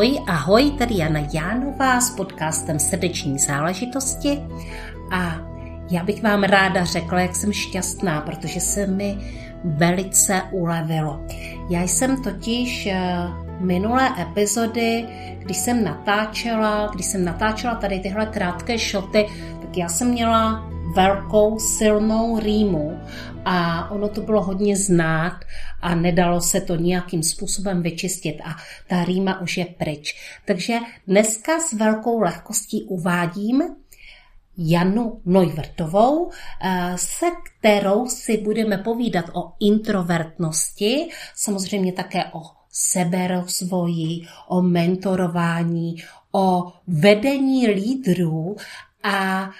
Ahoj, ahoj, tady Jana Jánová s podcastem Srdeční záležitosti a já bych vám ráda řekla, jak jsem šťastná, protože se mi velice ulevilo. Já jsem totiž eh, minulé epizody, když jsem natáčela, když jsem natáčela tady tyhle krátké šoty, tak já jsem měla velkou silnou rýmu a ono to bylo hodně znát a nedalo se to nějakým způsobem vyčistit a ta rýma už je pryč. Takže dneska s velkou lehkostí uvádím Janu Neuwertovou, eh, se kterou si budeme povídat o introvertnosti, samozřejmě také o seberozvoji, o mentorování, o vedení lídrů a,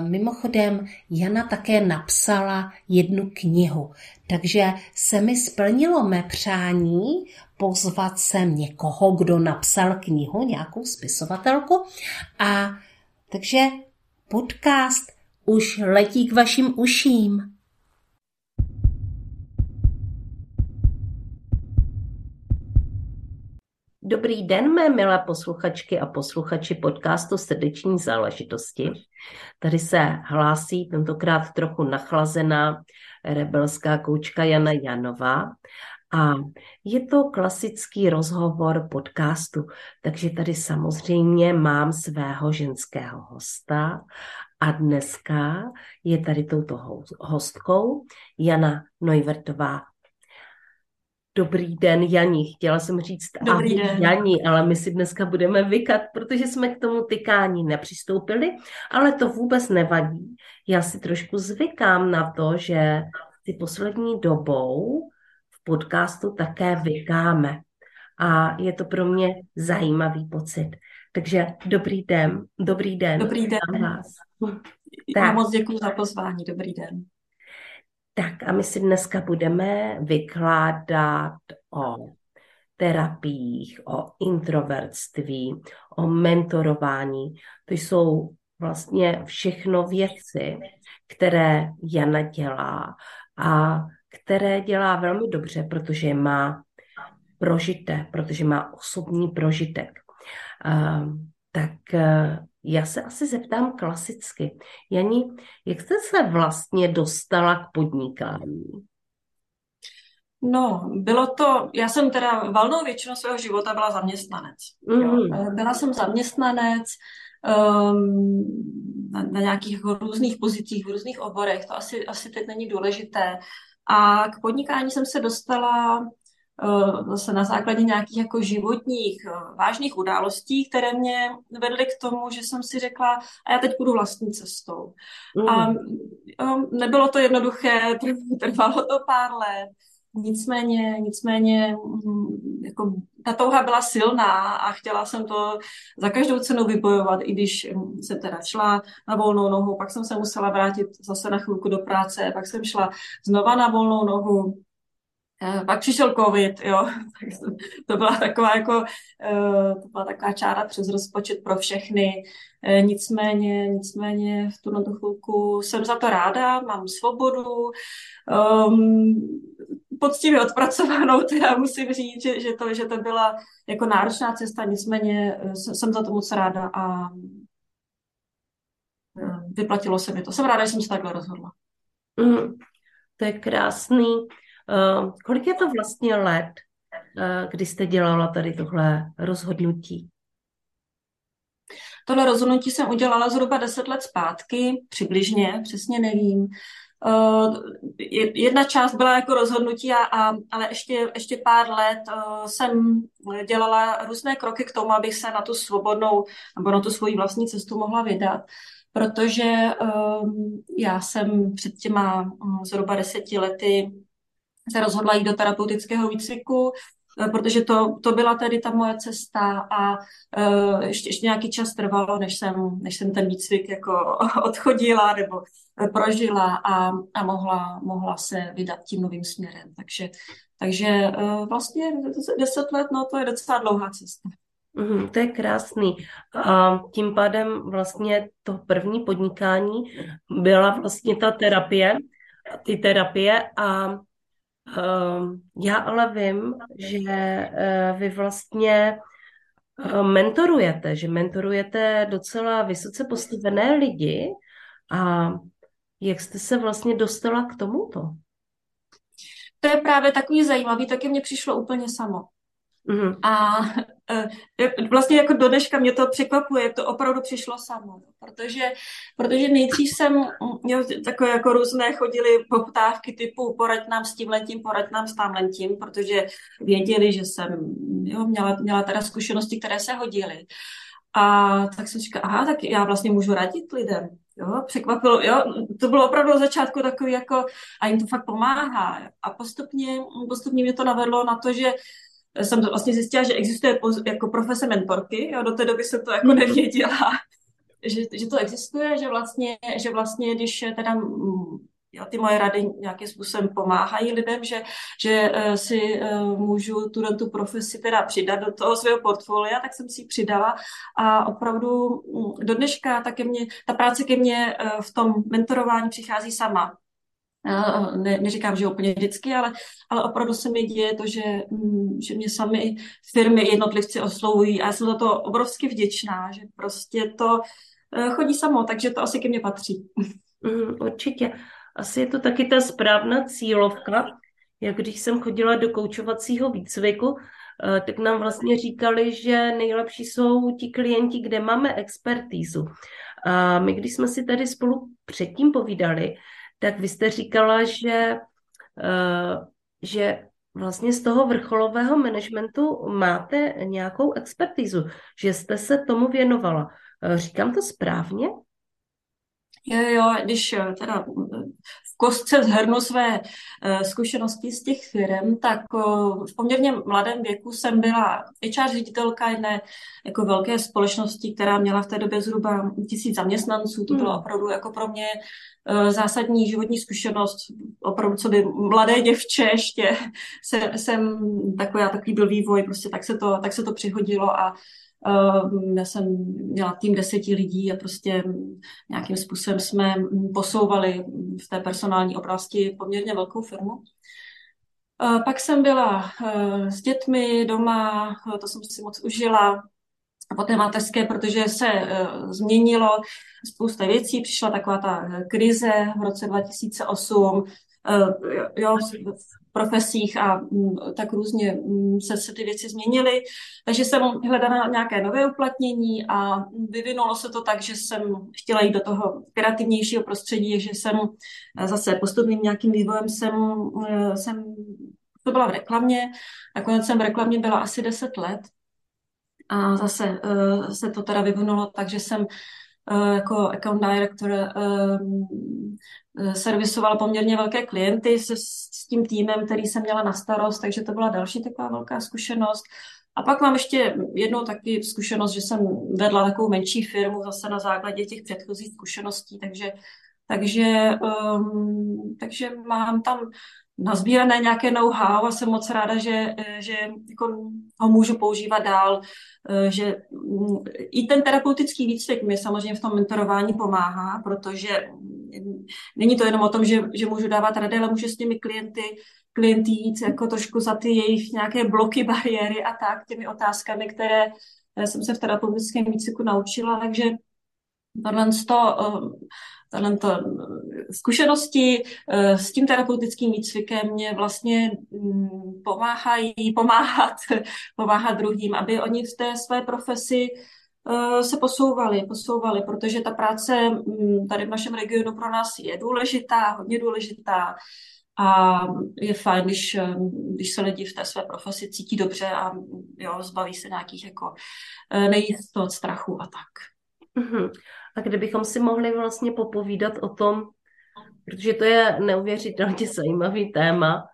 mimochodem Jana také napsala jednu knihu, takže se mi splnilo mé přání pozvat sem někoho, kdo napsal knihu, nějakou spisovatelku. A takže podcast už letí k vašim uším. Dobrý den, mé milé posluchačky a posluchači podcastu Srdeční záležitosti. Tady se hlásí tentokrát trochu nachlazená rebelská koučka Jana Janová. A je to klasický rozhovor podcastu, takže tady samozřejmě mám svého ženského hosta a dneska je tady touto hostkou Jana Neuwertová Dobrý den, Janí. Chtěla jsem říct Dobrý den. Janí, ale my si dneska budeme vykat, protože jsme k tomu tykání nepřistoupili, ale to vůbec nevadí. Já si trošku zvykám na to, že si poslední dobou v podcastu také vykáme. A je to pro mě zajímavý pocit. Takže dobrý den, dobrý den. Dobrý den. Vás. Já moc děkuji za pozvání. Dobrý den. Tak a my si dneska budeme vykládat o terapiích, o introvertství, o mentorování. To jsou vlastně všechno věci, které Jana dělá a které dělá velmi dobře, protože má prožité, protože má osobní prožitek. Uh, tak uh, já se asi zeptám klasicky. Jani, jak jste se vlastně dostala k podnikání? No, bylo to, já jsem teda valnou většinu svého života byla zaměstnanec. Mm. Jo. Mhm. Byla jsem zaměstnanec um, na, na nějakých různých pozicích, v různých oborech, to asi, asi teď není důležité. A k podnikání jsem se dostala zase na základě nějakých jako životních eh, vážných událostí, které mě vedly k tomu, že jsem si řekla, a já teď půjdu vlastní cestou. Mm. A eh, nebylo to jednoduché, trvalo to pár let, nicméně, nicméně mm, jako ta touha byla silná a chtěla jsem to za každou cenu vybojovat, i když mm, jsem teda šla na volnou nohu, pak jsem se musela vrátit zase na chvilku do práce, pak jsem šla znova na volnou nohu, Eh, pak přišel covid, jo, to byla taková jako, eh, to byla taková čára přes rozpočet pro všechny. Eh, nicméně, nicméně v tuto chvilku jsem za to ráda, mám svobodu, um, poctivě odpracovanou, teda musím říct, že, že, to, že to byla jako náročná cesta, nicméně jsem za to moc ráda a vyplatilo se mi to. Jsem ráda, že jsem se takhle rozhodla. Mm, to je krásný. Uh, kolik je to vlastně let, uh, kdy jste dělala tady tohle rozhodnutí? Tohle rozhodnutí jsem udělala zhruba 10 let zpátky, přibližně, přesně nevím. Uh, jedna část byla jako rozhodnutí, a, a, ale ještě, ještě pár let jsem dělala různé kroky k tomu, abych se na tu svobodnou nebo na tu svoji vlastní cestu mohla vydat protože já jsem před těma um, zhruba deseti lety se rozhodla jít do terapeutického výcviku, eh, protože to, to byla tedy ta moje cesta a uh, ještě, ještě nějaký čas trvalo, než jsem, než jsem ten výcvik jako odchodila nebo eh, prožila a, a mohla, mohla se vydat tím novým směrem. Takže, takže uh, vlastně deset let, no to je docela dlouhá cesta. Mm, to je krásný. A tím pádem vlastně to první podnikání byla vlastně ta terapie, ty terapie a já ale vím, že eh, vy vlastně mentorujete, že mentorujete docela vysoce postavené lidi a jak jste se vlastně dostala k tomuto? To je právě takový zajímavý, taky mně přišlo úplně samo. Mm-hmm. A e, vlastně jako do dneška mě to překvapuje, to opravdu přišlo samo, protože, protože nejdřív jsem, jo, takové jako různé chodily poptávky typu poraď nám s tím letím, poraď nám s tam letím, protože věděli, že jsem jo, měla, měla teda zkušenosti, které se hodily. A tak jsem říkala, aha, tak já vlastně můžu radit lidem. Jo, překvapilo, jo, to bylo opravdu od začátku takový jako, a jim to fakt pomáhá. A postupně, postupně mě to navedlo na to, že jsem to vlastně zjistila, že existuje jako profese mentorky, jo, do té doby jsem to jako nevěděla, že, že to existuje, že vlastně, že vlastně, když teda mm, jo, ty moje rady nějakým způsobem pomáhají lidem, že, že uh, si uh, můžu tu, tu profesi teda přidat do toho svého portfolia, tak jsem si ji přidala a opravdu mm, do dneška ta, ke mně, ta práce ke mně uh, v tom mentorování přichází sama. Ne, neříkám, že úplně vždycky, ale, ale opravdu se mi děje to, že, mm, že mě sami firmy, jednotlivci oslovují a já jsem za to obrovsky vděčná, že prostě to chodí samo, takže to asi ke mně patří. Mm, určitě asi je to taky ta správná cílovka, jak když jsem chodila do koučovacího výcviku, eh, tak nám vlastně říkali, že nejlepší jsou ti klienti, kde máme expertízu. A my, když jsme si tady spolu předtím povídali, tak vy jste říkala, že, eh, že vlastně z toho vrcholového managementu máte nějakou expertízu, že jste se tomu věnovala. Eh, říkám to správně? Jo, jo, když eh, teda v kostce zhrnu své eh, zkušenosti z těch firm, tak eh, v poměrně mladém věku jsem byla HR ředitelka jedné jako velké společnosti, která měla v té době zhruba tisíc zaměstnanců. To bylo hmm. opravdu jako pro mě zásadní životní zkušenost, opravdu co by mladé děvče ještě se, jsem taková, takový byl vývoj, prostě tak se to, tak se to přihodilo a já jsem měla tým deseti lidí a prostě nějakým způsobem jsme posouvali v té personální oblasti poměrně velkou firmu. Pak jsem byla eh, s dětmi doma, to jsem si moc užila. Po té mateřské, protože se změnilo spousta věcí, přišla taková ta krize v roce 2008, Eh, jo, v profesích a mm, tak různě mm, se, se ty věci změnily. Takže jsem hledala nějaké nové uplatnění a vyvinulo se to tak, že jsem chtěla jít do toho kreativnějšího prostředí, že jsem eh, zase postupným nějakým vývojem jsem, eh, jsem to byla v reklamě, nakonec jsem v reklamě byla asi 10 let a zase se to teda vyvinulo tak, že jsem jako account director Eh, servisoval poměrně velké klienty se, s tím týmem, který jsem měla na starost, takže to byla další taková velká zkušenost. A pak mám ještě jednou taky zkušenost, že jsem vedla takovou menší firmu zase na základě těch předchozích zkušeností, takže, takže, um, takže mám tam nazbírané nějaké know-how a jsem moc ráda, že, že jako ho můžu používat dál, že mm, i ten terapeutický výcvik mi samozřejmě v tom mentorování pomáhá, protože není to jenom o tom, že, že můžu dávat rady, ale můžu s těmi klienty, klienty jít jako trošku za ty jejich nějaké bloky, bariéry a tak, těmi otázkami, které eh, jsem se v terapeutickém výcviku naučila, takže tohle to, eh, to eh, zkušenosti s tím terapeutickým výcvikem mě vlastně mm, pomáhají pomáhat, pomáhat druhým, aby oni v té své profesi Eh, se posouvali, posouvali, protože ta práce mm, tady v našem regionu pro nás je důležitá, hodně důležitá a je fajn, když, eh, když se lidi v té své profesi cítí dobře a jo, zbaví se nějakých jako eh, nejistot, strachu a tak. Uh-huh. A kdybychom si mohli vlastně popovídat o tom, protože to je neuvěřitelně zajímavý téma,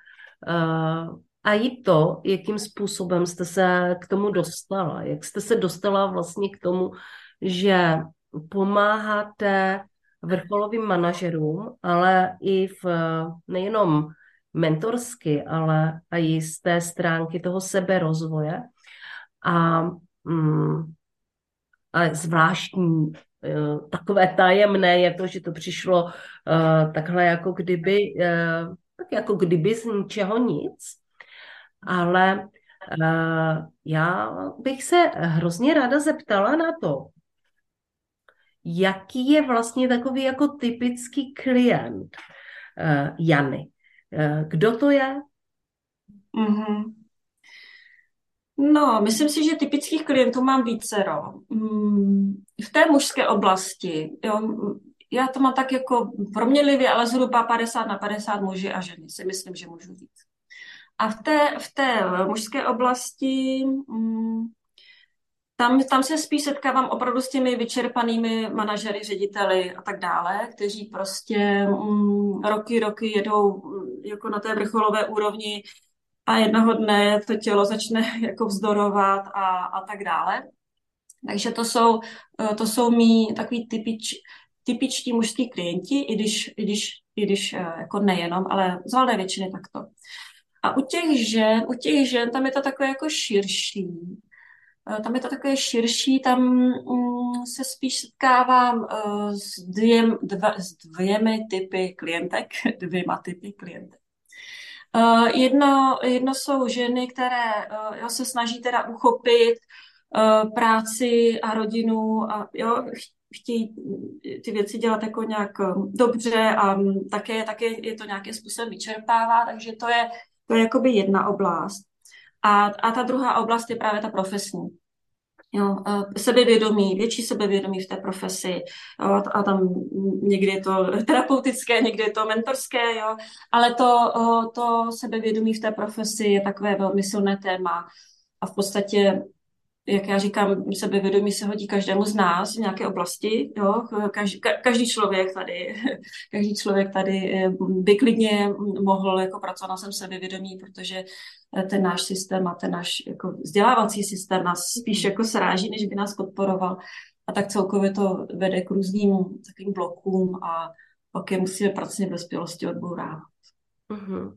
a i to, jakým způsobem jste se k tomu dostala, jak jste se dostala vlastně k tomu, že pomáháte vrcholovým manažerům, ale i v nejenom mentorsky, ale i z té stránky toho seberozvoje. A, mm, a zvláštní eh, takové tajemné je to, že to přišlo uh, takhle jako kdyby, uh, tak jako kdyby z ničeho nic, ale Já bych se hrozně ráda zeptala na to, jaký je vlastně takový jako typický klient Jany. Kdo to je? Mm-hmm. No, myslím si, že typických klientů mám vícero. Mm, v té mužské oblasti, jo, já to mám tak jako proměnlivě, ale zhruba 50 na 50 muži a ženy si myslím, že můžu říct. A v té, v té mužské oblasti mm, tam, tam se spíš setkávám opravdu s těmi vyčerpanými manažery, řediteli a tak dále, kteří prostě mm, roky, roky jedou jako na té vrcholové úrovni a jednoho dne to tělo začne jako vzdorovat a, a tak dále. Takže to jsou, eh, to jsou mý takový typič, typičtí mužský klienti, i když, i když, i když eh, jako nejenom, ale z valné většiny takto. A u těch žen, u těch žen tam je to takové jako širší. Eh, tam je to takové širší, tam mm, se spíš setkávám s, dvěm, dva, s dvěmi typy klientek, dvěma typy klientek. Uh, jedno, jedno jsou ženy, které uh, jo, se snaží teda uchopit uh, práci a rodinu a jo, chtějí ty věci dělat jako nějak dobře a také, také je to nějakým způsobem vyčerpává, takže to je, to je jakoby jedna oblast. A, a ta druhá oblast je právě ta profesní. Jo, sebevědomí, větší sebevědomí v té profesi. Jo, a tam někdy je to terapeutické, někdy je to mentorské, jo, ale to, to sebevědomí v té profesi je takové velmi silné téma. A v podstatě jak já říkám, sebevědomí se hodí každému z nás v nějaké oblasti. Jo? Každý, každý člověk tady, každý člověk tady eh, by klidně mohl jako pracovat na svém sebevědomí, protože eh, ten náš systém a ten náš jako vzdělávací systém nás spíš jako sráží, než by nás podporoval. A tak celkově to vede k různým takovým blokům a pak je musíme pracovně v dospělosti odbourávat. Mm-hmm.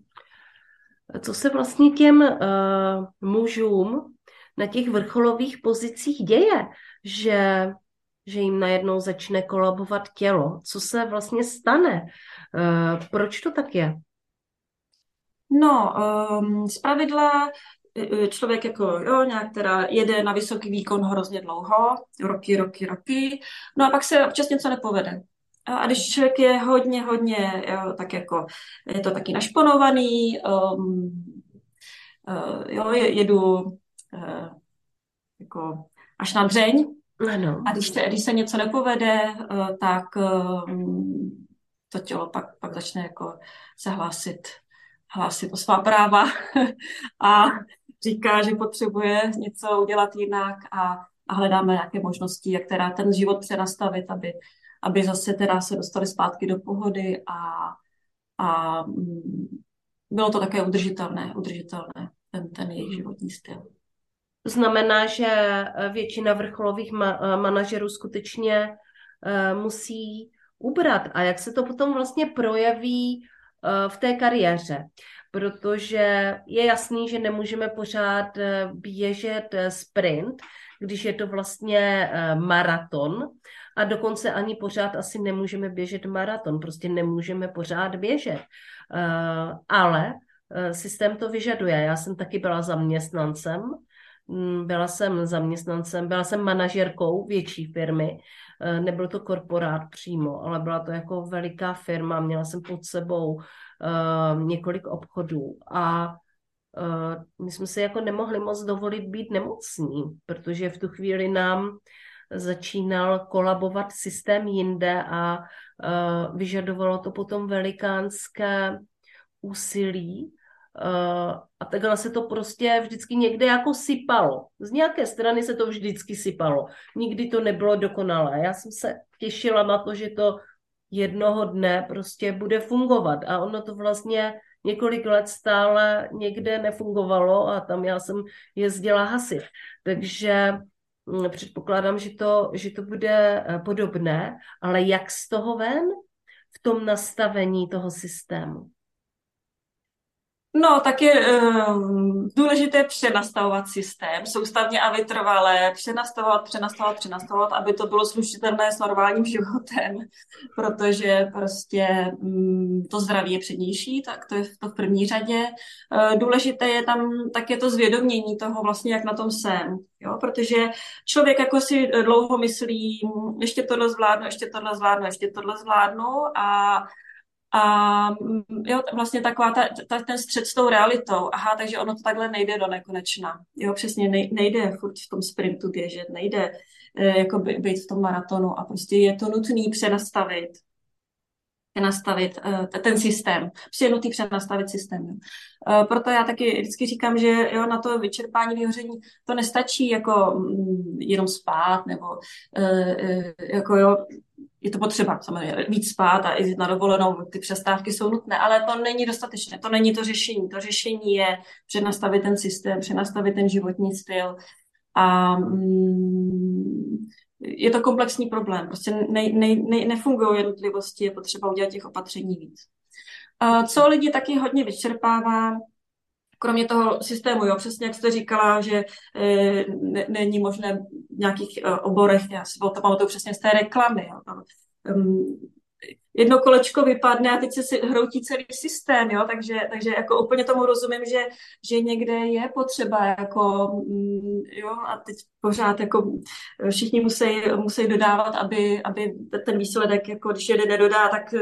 Co se vlastně těm uh, mužům na těch vrcholových pozicích děje, že, že jim najednou začne kolabovat tělo. Co se vlastně stane? Uh, proč to tak je? No, um, z pravidla e, e, člověk jako, jo, nějak teda jede na vysoký výkon hrozně dlouho, roky, roky, roky, no a pak se občas něco nepovede. A když člověk je hodně, hodně, jo, tak jako je to taky našponovaný, um, uh, jo, jedu Eh, jako až na dřeň. Ano. A když se, když se něco nepovede, eh, tak eh, to tělo pak, pak začne jako se hlásit, hlásit o svá práva a říká, že potřebuje něco udělat jinak a, a hledáme nějaké možnosti, jak teda ten život přenastavit, aby, aby zase teda se dostali zpátky do pohody a, a mm, bylo to také udržitelné, udržitelné, ten, ten jejich životní styl znamená, že eh, většina vrcholových ma- eh, manažerů skutečně uh, musí ubrat. A jak se to potom vlastně projeví v té kariéře? Protože je jasný, že nemůžeme pořád běžet sprint, když je to vlastně maraton, a dokonce ani pořád asi nemůžeme běžet maraton, prostě nemůžeme pořád běžet. Ale systém to vyžaduje. Já jsem taky byla zaměstnancem byla jsem zaměstnancem, byla jsem manažerkou větší firmy, eh, nebyl to korporát přímo, ale byla to jako veliká firma, měla jsem pod sebou uh, několik obchodů a uh, my jsme si jako nemohli moc dovolit být nemocní, protože v tu chvíli nám začínal kolabovat systém jinde a vyžadovalo to potom velikánské úsilí a takhle se to prostě vždycky někde jako sypalo. Z nějaké strany se to vždycky sypalo. Nikdy to nebylo dokonalé. Já jsem se těšila na to, že to jednoho dne prostě bude fungovat. A ono to vlastně několik let stále někde nefungovalo a tam já jsem jezdila hasit. Takže hm, předpokládám, že to, že to bude eh, podobné, ale jak z toho ven v tom nastavení toho systému? No, tak je um, důležité přenastavovat systém, soustavně a vytrvalé, přenastavovat, přenastavovat, přenastavovat, aby to bylo slušitelné s normálním životem, protože prostě um, to zdraví je přednější, tak to je to v první řadě. Uh, důležité je tam také to zvědomění toho vlastně, jak na tom jsem, jo? protože člověk jako si dlouho myslí, ještě tohle zvládnu, ještě tohle zvládnu, ještě tohle zvládnu a a mm, jo, vlastně taková ta, ta, ten střed s tou realitou. Aha, takže ono to takhle nejde do nekonečna. Jo, přesně nejde furt v tom sprintu běžet, nejde e, jako být v tom maratonu a prostě je to nutný přenastavit přenastavit uh, ten systém. Prostě je nutný přenastavit systém. Uh, proto já taky vždycky říkám, že jo, na to vyčerpání, vyhoření to nestačí jako mm, jenom spát nebo jako jo, je to potřeba samozřejmě víc spát a i na dovolenou, ty přestávky jsou nutné, ale to není dostatečné, to není to řešení. To řešení je přenastavit ten systém, přenastavit ten životní styl a mm, je to komplexní problém. Prostě ne, ne, ne, nefungují jednotlivosti, je potřeba udělat těch opatření víc. Co lidi taky hodně vyčerpává, kromě toho systému, jo, přesně jak jste říkala, že e, ne, není možné v nějakých e, oborech, já si to pamatuju přesně z té reklamy, jo, tam, um, jedno kolečko vypadne a teď se si hroutí celý systém, jo, takže, takže jako úplně tomu rozumím, že, že někde je potřeba, jako, mm, jo, a teď pořád jako všichni musí, musí dodávat, aby, aby ten výsledek, jako když jeden nedodá, tak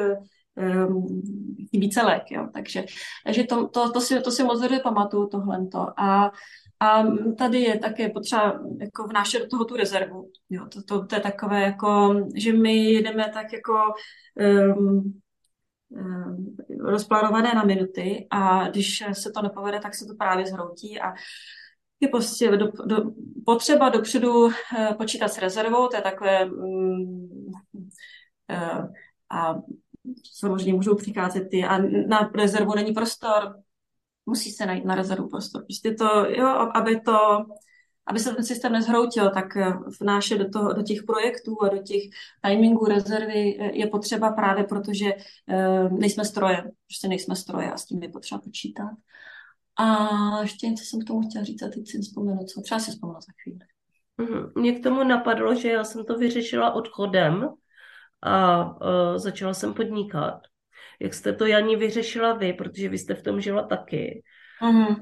um, chybí celek, jo. Takže, takže to, to, to, si, to si moc dobře pamatuju tohle. A, a tady je také potřeba jako vnášet do toho tu rezervu. Jo, to, to, to je takové jako, že my jedeme tak jako um, um, rozplánované na minuty a když se to nepovede, tak se to právě zhroutí a je prostě do, do, potřeba dopředu uh, počítat s rezervou, to je takové um, uh, a samozřejmě můžou přicházet ty a na rezervu není prostor, musí se najít na rezervu prostor. Prostě to, jo, aby to, aby se ten systém nezhroutil, tak eh, vnášet do, toho, do těch projektů a do těch timingů rezervy eh, je potřeba právě protože uh, nejsme stroje, prostě nejsme stroje a s tím je potřeba počítat. A ještě něco jsem k tomu chtěla říct a teď si vzpomenu, co třeba si vzpomenu za chvíli. Mm-hmm. Mě k tomu napadlo, že já jsem to vyřešila odchodem a uh, začala jsem podnikat. Jak jste to, Janí, vyřešila vy, protože vy jste v tom žila taky. Mm.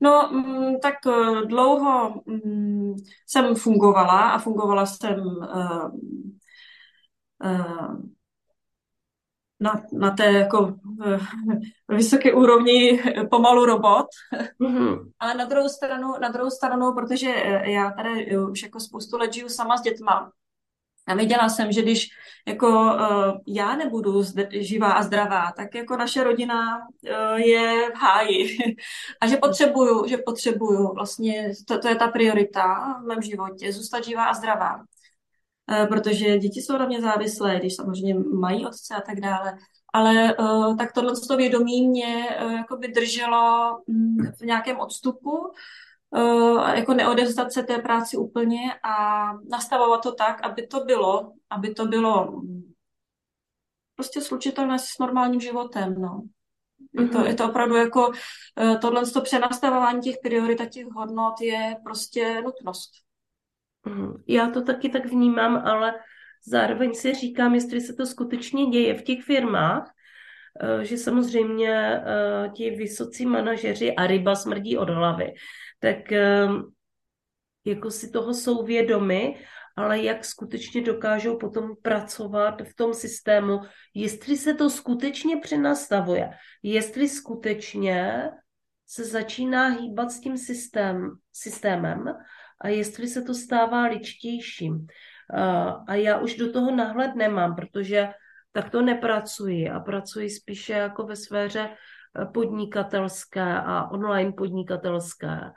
No, mm, tak uh, dlouho mm, jsem fungovala a fungovala jsem uh, uh, na, na té jako vysoké úrovni pomalu robot. Mm-hmm. Ale na druhou stranu, na druhou stranu, protože já tady už jako spoustu let žiju sama s dětma, a věděla jsem, že když jako uh, já nebudu živá a zdravá, tak jako naše rodina uh, je v háji. a že potřebuju, že potřebuju, vlastně to, to je ta priorita v mém životě, zůstat živá a zdravá. Uh, protože děti jsou mě závislé, když samozřejmě mají otce a tak dále. Ale uh, tak tohle vědomí mě uh, jako by drželo um, v nějakém odstupu, jako neodevzdat se té práci úplně a nastavovat to tak, aby to bylo, aby to bylo prostě slučitelné s normálním životem, no. Je to, mhm. je to opravdu jako uh, tohle to přenastavování těch priorit a těch hodnot je prostě nutnost. Mhm. Já to taky tak vnímám, ale zároveň si říkám, jestli se to skutečně děje v těch firmách, eh, že samozřejmě ti vysocí manažeři a ryba smrdí od hlavy tak ehm, jako si toho jsou vědomi, ale jak skutečně dokážou potom pracovat v tom systému, jestli se to skutečně přenastavuje, jestli skutečně se začíná hýbat s tím systém, systémem a jestli se to stává ličtějším. A já už do toho nahled nemám, protože tak to nepracuji a pracuji spíše jako ve sféře podnikatelské a online podnikatelské,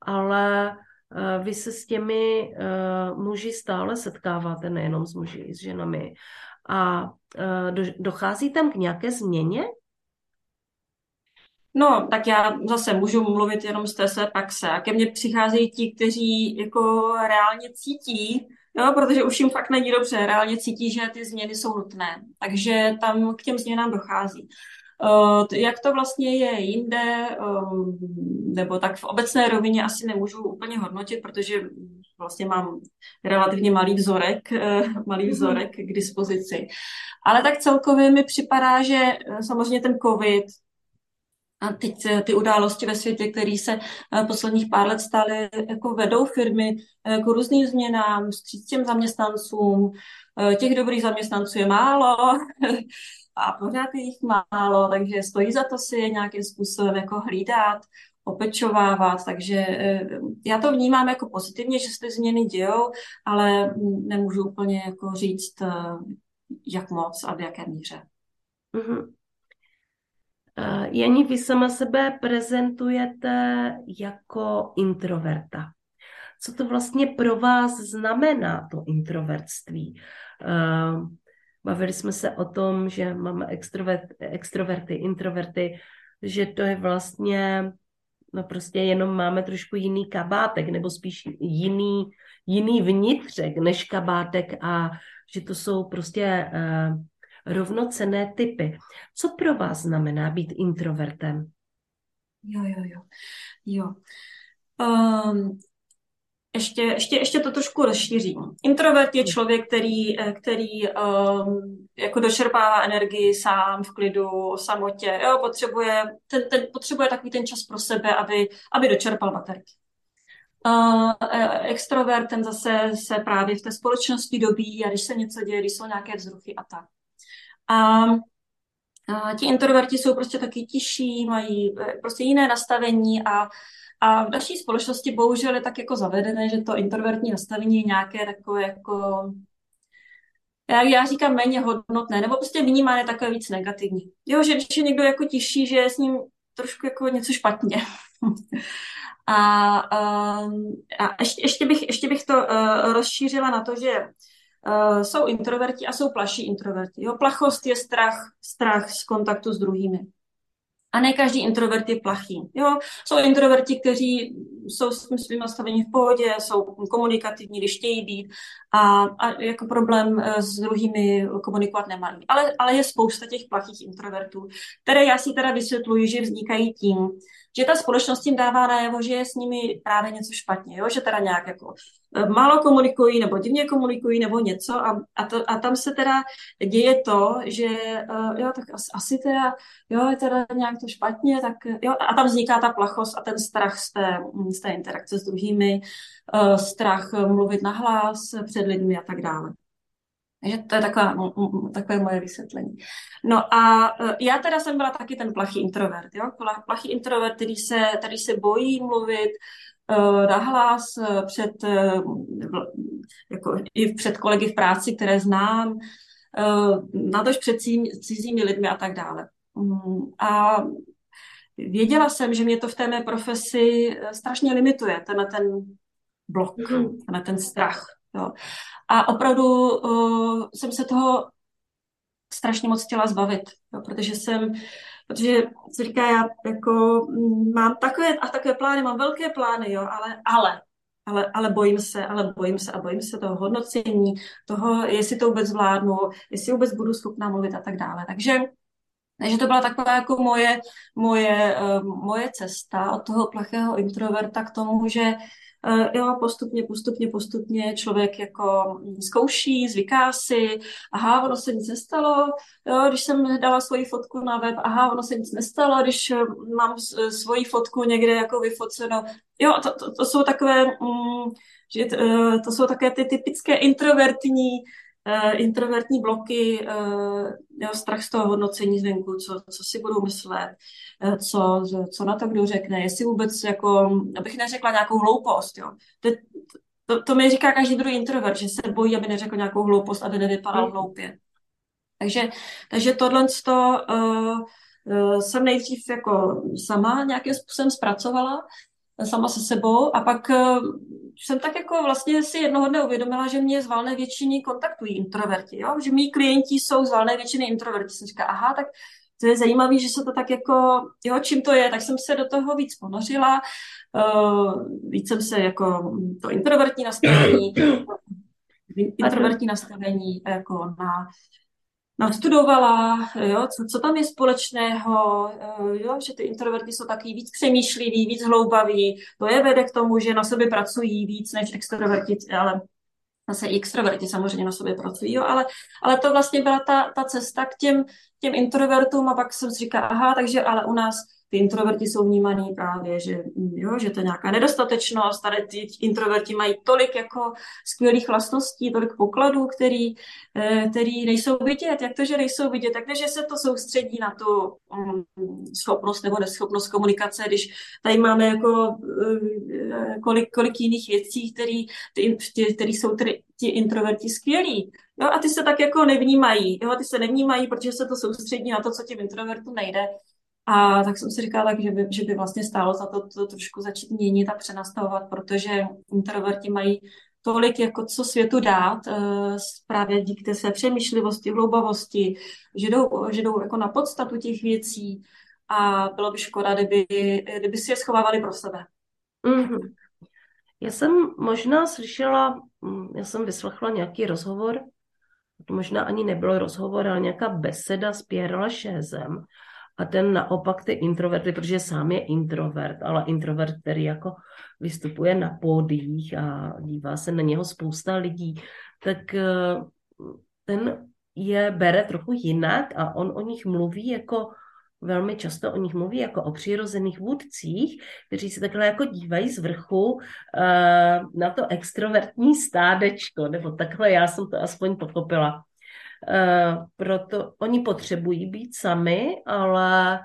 ale eh, vy se s těmi eh, muži stále setkáváte, nejenom s muži, i s ženami. A eh, dochází tam k nějaké změně? No, tak já zase můžu mluvit jenom z té své praxe. A ke mně přicházejí ti, kteří jako reálně cítí, jo, protože už jim fakt není dobře, reálně cítí, že ty změny jsou nutné. Takže tam k těm změnám dochází. Jak to vlastně je jinde, nebo tak v obecné rovině asi nemůžu úplně hodnotit, protože vlastně mám relativně malý vzorek, malý mhm. vzorek k dispozici. Ale tak celkově mi připadá, že samozřejmě ten COVID, a teď ty události ve světě, které se posledních pár let stály, jako vedou firmy k různým změnám, s těm zaměstnancům. Těch dobrých zaměstnanců je málo, a pořád je jich málo, takže stojí za to si je nějakým způsobem jako hlídat, opečovávat, takže eh, já to vnímám jako pozitivně, že se ty změny dějou, ale nemůžu úplně jako říct, eh, jak moc a v jaké míře. Mm-hmm. Jani, vy sama sebe prezentujete jako introverta. Co to vlastně pro vás znamená, to introvertství? Bavili jsme se o tom, že máme extrovert, extroverty, introverty, že to je vlastně, no prostě jenom máme trošku jiný kabátek, nebo spíš jiný, jiný vnitřek než kabátek a že to jsou prostě uh, rovnocené typy. Co pro vás znamená být introvertem? Jo, jo, jo. jo. Um, ještě, ještě, ještě to trošku rozšířím. Introvert je člověk, který, eh, který um, jako dočerpává energii sám v klidu, o samotě. Jo, potřebuje, ten, ten, potřebuje takový ten čas pro sebe, aby, aby dočerpal baterky. Uh, extrovert, ten zase se právě v té společnosti dobí a když se něco děje, když jsou nějaké vzruchy a tak. A a ti introverti jsou prostě taky tiší, mají prostě jiné nastavení a a v naší společnosti bohužel je tak jako zavedené, že to introvertní nastavení je nějaké takové jako, já, já říkám méně hodnotné, nebo prostě vnímáme takové víc negativní. Jo, že když je někdo jako tiší, že je s ním trošku jako něco špatně. a, a, a ještě, ještě, bych, ještě bych to uh, rozšířila na to, že uh, jsou introverti a jsou plaší introverti. Jo, plachost je strach, strach z kontaktu s druhými. A ne každý introvert je plachý. Jo? Jsou introverti, kteří jsou s tím svým nastavením v pohodě, jsou komunikativní, když chtějí být a, a jako problém eh, s druhými komunikovat nemají. Ale, ale je spousta těch plachých introvertů, které já si teda vysvětluji, že vznikají tím, že ta společnost jim dává najevo, že je s nimi právě něco špatně, jo? že teda nějak jako eh, málo komunikují nebo divně komunikují nebo něco a, a, to, a tam se teda děje to, že uh, jo, tak asi, asi teda, jo, je teda nějak to špatně, tak jo, a tam vzniká ta plachost a ten strach z té, z té interakce s druhými, uh, strach mluvit nahlas před lidmi a tak dále. Takže to je taková, takové moje vysvětlení. No a e, já teda jsem byla taky ten plachý introvert, jo? plachý introvert, který se, který se bojí mluvit uh, nahlas e, před, uh, jako i před kolegy v práci, které znám, uh, nadož před cizími lidmi a tak dále. Um, a věděla jsem, že mě to v té mé profesi strašně limituje, tenhle ten blok, mm-hmm. tenhle ten strach. Jo. A opravdu uh, jsem se toho strašně moc chtěla zbavit, jo, protože jsem, protože se říká, já jako mm, mám takové a takové plány, mám velké plány, jo, ale, ale, ale, ale bojím se, ale bojím se a bojím se toho hodnocení, toho, jestli to vůbec zvládnu, jestli vůbec budu schopná mluvit a tak dále. Takže takže to byla taková jako moje, moje, uh, moje cesta od toho plachého introverta k tomu, že jo, postupně, postupně, postupně člověk jako mm, zkouší, zvyká si, aha, ono se nic nestalo, jo, když jsem dala svoji fotku na web, aha, ono se nic nestalo, když eh, mám eh, svoji fotku někde jako vyfoceno, jo, to, to, to jsou takové, mm, že to, to jsou také ty typické introvertní introvertní bloky, uh, jo, strach z toho hodnocení zvenku, co, co si budou myslet, uh, co, co na to kdo řekne, jestli vůbec, jako, abych neřekla nějakou hloupost, jo. To, to, to mi říká každý druhý introvert, že se bojí, aby neřekl nějakou hloupost, aby nevypadal hloupě. Takže, takže tohle to, uh, uh, jsem nejdřív jako sama nějakým způsobem zpracovala, sama se sebou a pak uh, jsem tak jako vlastně si jednoho dne uvědomila, že mě z valné většiny kontaktují introverti, jo? že mý klienti jsou z valné většiny introverti. Jsem říkala, aha, tak to je zajímavé, že se to tak jako, jo, čím to je, tak jsem se do toho víc ponořila, uh, víc jsem se jako to introvertní nastavení, introvertní nastavení jako na nastudovala, jo, co, co tam je společného, eh, jo, že ty introverti jsou taky víc přemýšliví, víc hloubaví, to je vede k tomu, že na sobě pracují víc než extroverti, ale zase i extroverti samozřejmě na sobě pracují, jo, ale, ale to vlastně byla ta, ta cesta k těm, těm introvertům a pak jsem si říkala, aha, takže ale u nás ty introverti jsou vnímaný právě, že, jo, že to je nějaká nedostatečnost, tady ty introverti mají tolik jako skvělých vlastností, tolik pokladů, který, eh, který nejsou vidět. Jak to, že nejsou vidět? Takže se to soustředí na tu mm, schopnost nebo neschopnost komunikace, když tady máme jako eh, kolik, kolik jiných věcí, který, ty, který jsou ty, ti introverti skvělí. Jo, a ty se tak jako nevnímají. Jo, ty se nevnímají, protože se to soustředí na to, co těm introvertům nejde. A tak jsem si říkala, že by, že by vlastně stálo za to, to trošku začít měnit a přenastavovat, protože introverti mají tolik, jako co světu dát, eh, právě díky té své přemýšlivosti, hloubavosti, že jdou, že jdou jako na podstatu těch věcí a bylo by škoda, kdyby, kdyby si je schovávali pro sebe. Mm-hmm. Já jsem možná slyšela, mm, já jsem vyslechla nějaký rozhovor, možná ani nebyl rozhovor, ale nějaká beseda s Pierre Lachaisem, a ten naopak ty introverty, protože sám je introvert, ale introvert, který jako vystupuje na pódiích a dívá se na něho spousta lidí, tak eh, ten je bere trochu jinak a on o nich mluví jako velmi často o nich mluví jako o přirozených vůdcích, kteří se takhle jako dívají z vrchu uh, na to extrovertní stádečko, nebo takhle já jsem to aspoň pochopila. Eh, proto oni potřebují být sami, ale,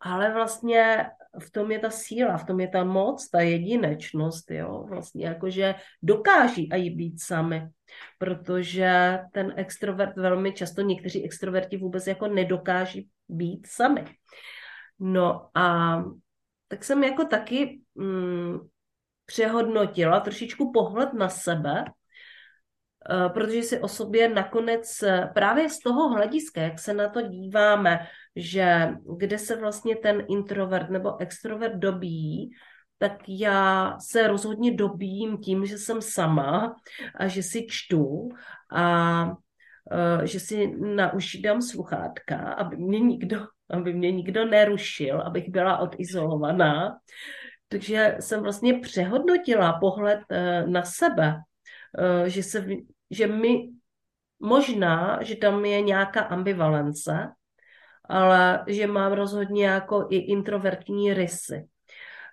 ale vlastně v tom je ta síla, v tom je ta moc, ta jedinečnost, jo, vlastně jakože dokáží i být sami, protože ten extrovert velmi často, někteří extroverti vůbec jako nedokáží být sami. No a tak jsem jako taky mm, přehodnotila trošičku pohled na sebe protože si o sobě nakonec eh, právě z toho hlediska, jak se na to díváme, že kde se vlastně ten introvert nebo extrovert dobíjí, tak já se rozhodně dobíjím tím, že jsem sama a že si čtu a uh, že si na uši dám sluchátka, aby mě nikdo, aby mě nikdo nerušil, abych byla odizolovaná. Takže jsem vlastně přehodnotila pohled na sebe, že se že my možná, že tam je nějaká ambivalence, ale že mám rozhodně jako i introvertní rysy.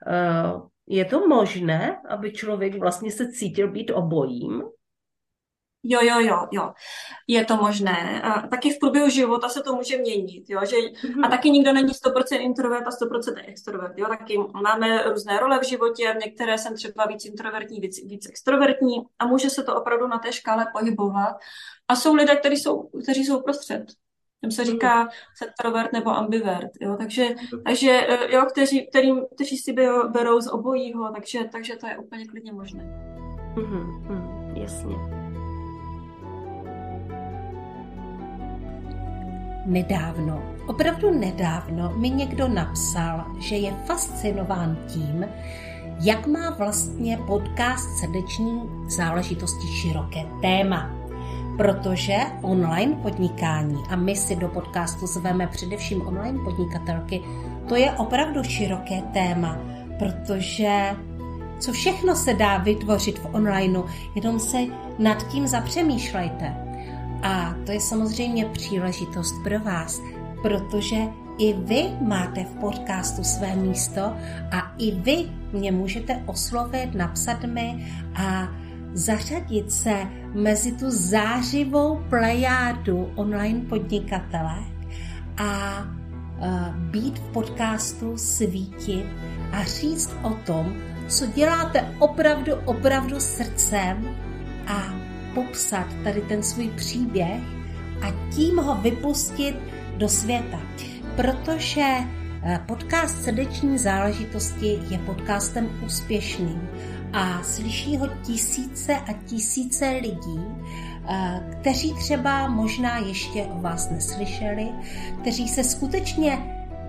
Eh, je to možné, aby člověk vlastně se cítil být obojím? Jo, jo, jo, jo. Je to možné. A taky v průběhu života se to může měnit, jo, že mm-hmm. a taky nikdo není 100% introvert a 100% extrovert, jo, taky máme různé role v životě, v některé jsem třeba víc introvertní, víc, víc extrovertní a může se to opravdu na té škále pohybovat. A jsou lidé, kteří jsou, kteří jsou prostřed. Tam se říká centrovert nebo ambivert, jo, takže, takže eh, jo, kteří, kterým, kteří si berou z obojího, takže, takže to je úplně klidně možné. Mm-hmm, jasně. Nedávno, opravdu nedávno mi někdo napsal, že je fascinován tím, jak má vlastně podcast srdeční záležitosti široké téma. Protože online podnikání, a my si do podcastu zveme především online podnikatelky, to je opravdu široké téma, protože co všechno se dá vytvořit v onlineu, jenom se nad tím zapřemýšlejte. A to je samozřejmě příležitost pro vás, protože i vy máte v podcastu své místo a i vy mě můžete oslovit, napsat mi a zařadit se mezi tu zářivou plejádu online podnikatelek a být v podcastu, svítit a říct o tom, co děláte opravdu, opravdu srdcem a popsat tady ten svůj příběh a tím ho vypustit do světa. Protože eh, podcast Srdeční záležitosti je podcastem úspěšným a slyší ho tisíce a tisíce lidí, eh, kteří třeba možná ještě o vás neslyšeli, kteří se skutečně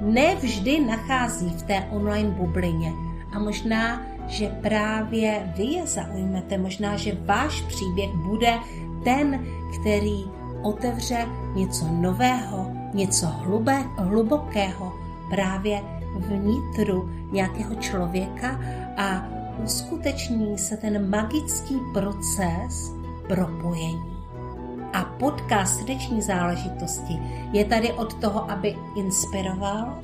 nevždy nachází v té online bublině a možná že právě vy je zaujmete. Možná, že váš příběh bude ten, který otevře něco nového, něco hlubé, hlubokého právě vnitru nějakého člověka a uskuteční se ten magický proces propojení. A podcast srdeční záležitosti je tady od toho, aby inspiroval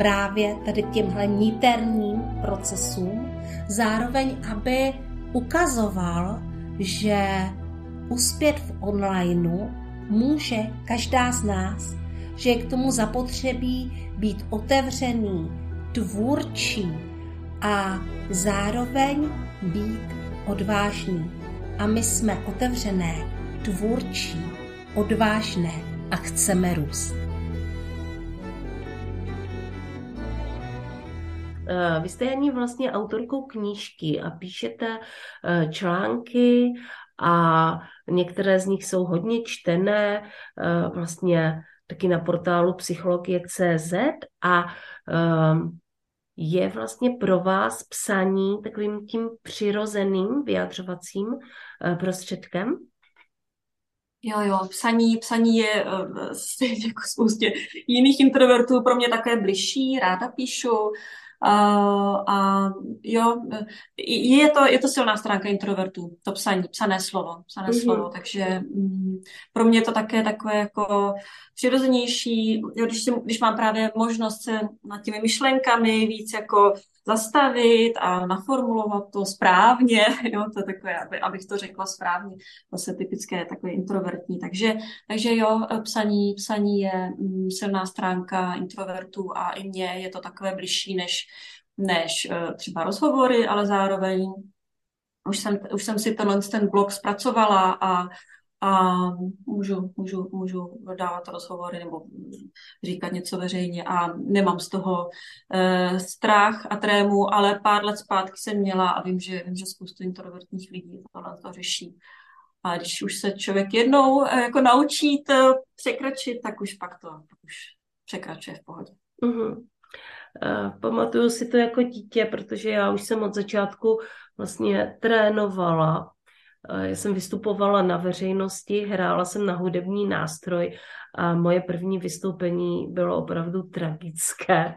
právě tady těmhle niterním procesům, zároveň aby ukazoval, že uspět v onlineu může každá z nás, že je k tomu zapotřebí být otevřený, tvůrčí a zároveň být odvážný. A my jsme otevřené, tvůrčí, odvážné a chceme růst. Vy jste ani vlastně autorkou knížky a píšete eh, články a některé z nich jsou hodně čtené eh, vlastně taky na portálu psychologie.cz a je vlastně pro vás psaní takovým tím přirozeným vyjadřovacím prostředkem? Jo, jo, psaní, psaní je jako spoustě jiných introvertů pro mě také bližší, ráda píšu, a jo, je to, je to silná stránka introvertů, to psaní, psané slovo, psané mm-hmm. slovo, takže mm, pro mě je to také takové jako přirozenější, jo, když, si, když mám právě možnost se nad těmi myšlenkami víc jako zastavit a naformulovat to správně, jo, to je takové, aby, abych to řekla správně, zase typické takové introvertní, takže, takže jo, psaní, psaní je mm, silná stránka introvertů a i mně je to takové bližší než, než uh, třeba rozhovory, ale zároveň už jsem, už jsem si tenhle ten blog zpracovala a a můžu, můžu, můžu dávat rozhovory nebo říkat něco veřejně a nemám z toho e, strach a trému, ale pár let zpátky jsem měla a vím, že, vím, že spoustu introvertních lidí tohle to řeší. A když už se člověk jednou e, jako naučí to překračit, tak už pak to pak už překračuje v pohodě. Mm-hmm. Uh, pamatuju si to jako dítě, protože já už jsem od začátku vlastně trénovala já jsem vystupovala na veřejnosti, hrála jsem na hudební nástroj a moje první vystoupení bylo opravdu tragické.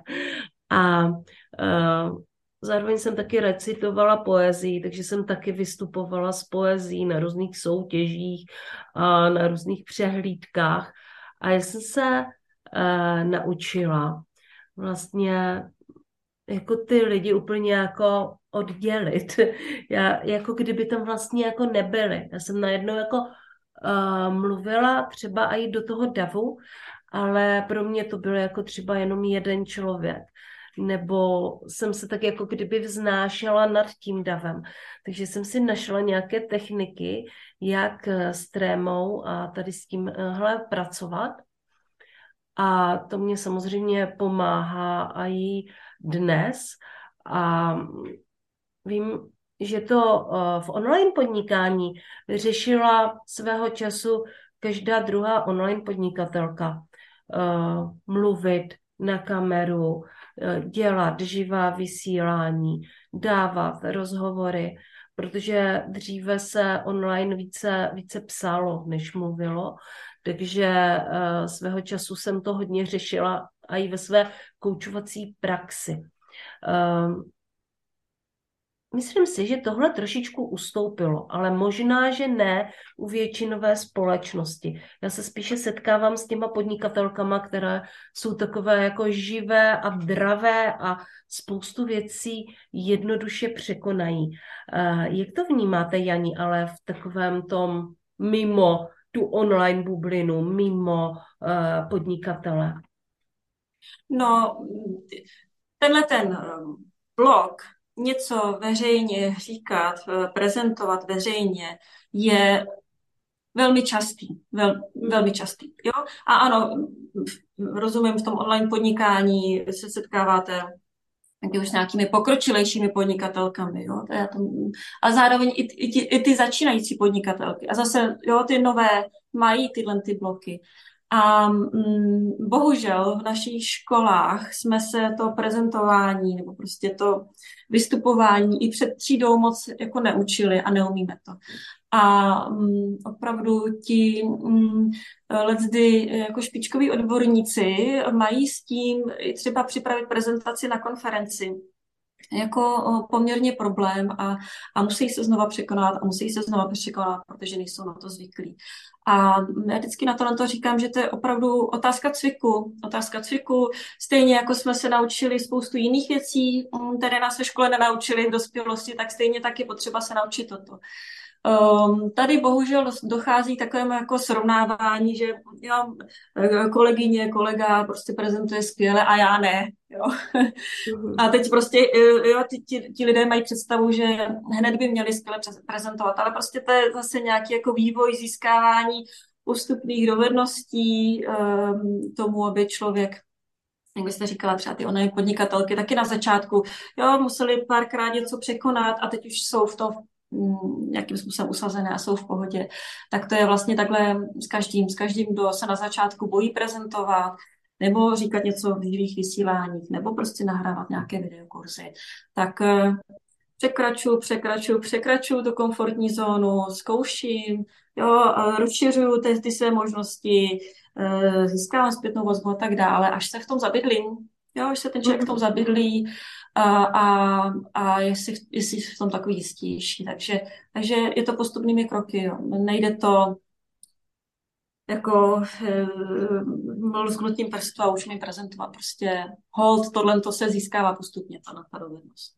A uh, zároveň jsem taky recitovala poezii, takže jsem taky vystupovala s poezí na různých soutěžích a na různých přehlídkách. A já jsem se uh, naučila vlastně jako ty lidi úplně jako oddělit. Já, jako kdyby tam vlastně jako nebyly. Já jsem najednou jako uh, mluvila třeba i do toho davu, ale pro mě to bylo jako třeba jenom jeden člověk. Nebo jsem se tak jako kdyby vznášela nad tím davem. Takže jsem si našla nějaké techniky, jak s trémou a tady s tímhle pracovat. A to mě samozřejmě pomáhá i dnes. A vím, že to eh, v online podnikání vyřešila svého času každá druhá online podnikatelka. Eh, mluvit na kameru, eh, dělat živá vysílání, dávat rozhovory, protože dříve se online více, více psalo, než mluvilo, takže svého času jsem to hodně řešila a i ve své koučovací praxi. Myslím si, že tohle trošičku ustoupilo, ale možná, že ne u většinové společnosti. Já se spíše setkávám s těma podnikatelkama, které jsou takové jako živé a dravé a spoustu věcí jednoduše překonají. Eh, jak to vnímáte, Jani, ale v takovém tom mimo tu online bublinu, mimo eh, podnikatele? No, tenhle ten eh, blog něco veřejně říkat, eh, prezentovat veřejně je velmi častý, vel, velmi častý. Jo? A ano, rozumím, v tom online podnikání se setkáváte taky už s nějakými pokročilejšími podnikatelkami, jo, to je to, a zároveň i, i, i, i ty začínající podnikatelky. A zase, jo, ty nové mají tyhle ty bloky. A mm, bohužel v našich školách jsme se to prezentování nebo prostě to vystupování i před třídou moc jako neučili a neumíme to. a um, opravdu ti um, letzdy jako špičkoví odborníci mají s tím třeba připravit prezentaci na konferenci jako poměrně problém a, a musí se znova překonat a musí se znova překonat, protože nejsou na to zvyklí. A já vždycky na to, na to říkám, že to je opravdu otázka cviku. Otázka cviku, stejně jako jsme se naučili spoustu jiných věcí, které nás ve škole nenaučili v dospělosti, tak stejně tak je potřeba se naučit toto. Um, tady bohužel dochází takovému jako srovnávání, že jo, kolegyně, kolega prostě prezentuje skvěle a já ne. Jo. Mhm. A teď prostě jo, ti, ti, ti lidé mají představu, že hned by měli skvěle prezentovat, ale prostě to je zase nějaký jako vývoj získávání ústupných dovedností um, tomu, aby člověk jak byste říkala, třeba ty online podnikatelky, taky na začátku, jo, museli párkrát něco překonat a teď už jsou v tom nějakým způsobem usazené a jsou v pohodě. Tak to je vlastně takhle s každým, s každým, kdo se na začátku bojí prezentovat, nebo říkat něco v živých vysíláních, nebo prostě nahrávat nějaké videokurzy. Tak eh, překračuju, překračuju, překračuju tu komfortní zónu, zkouším, jo, rozšiřuju ty, ty své možnosti, eh, získávám zpětnou vazbu a tak dále, až se v tom zabydlím, jo, až se ten člověk v tom zabydlí, a, a, a jestli, jestli v tom takový jistější. Takže, takže je to postupnými kroky. Jo. Nejde to jako e, lusknutím prstu a už mi prezentovat. Prostě hold, tohle to se získává postupně, ta, dovednost.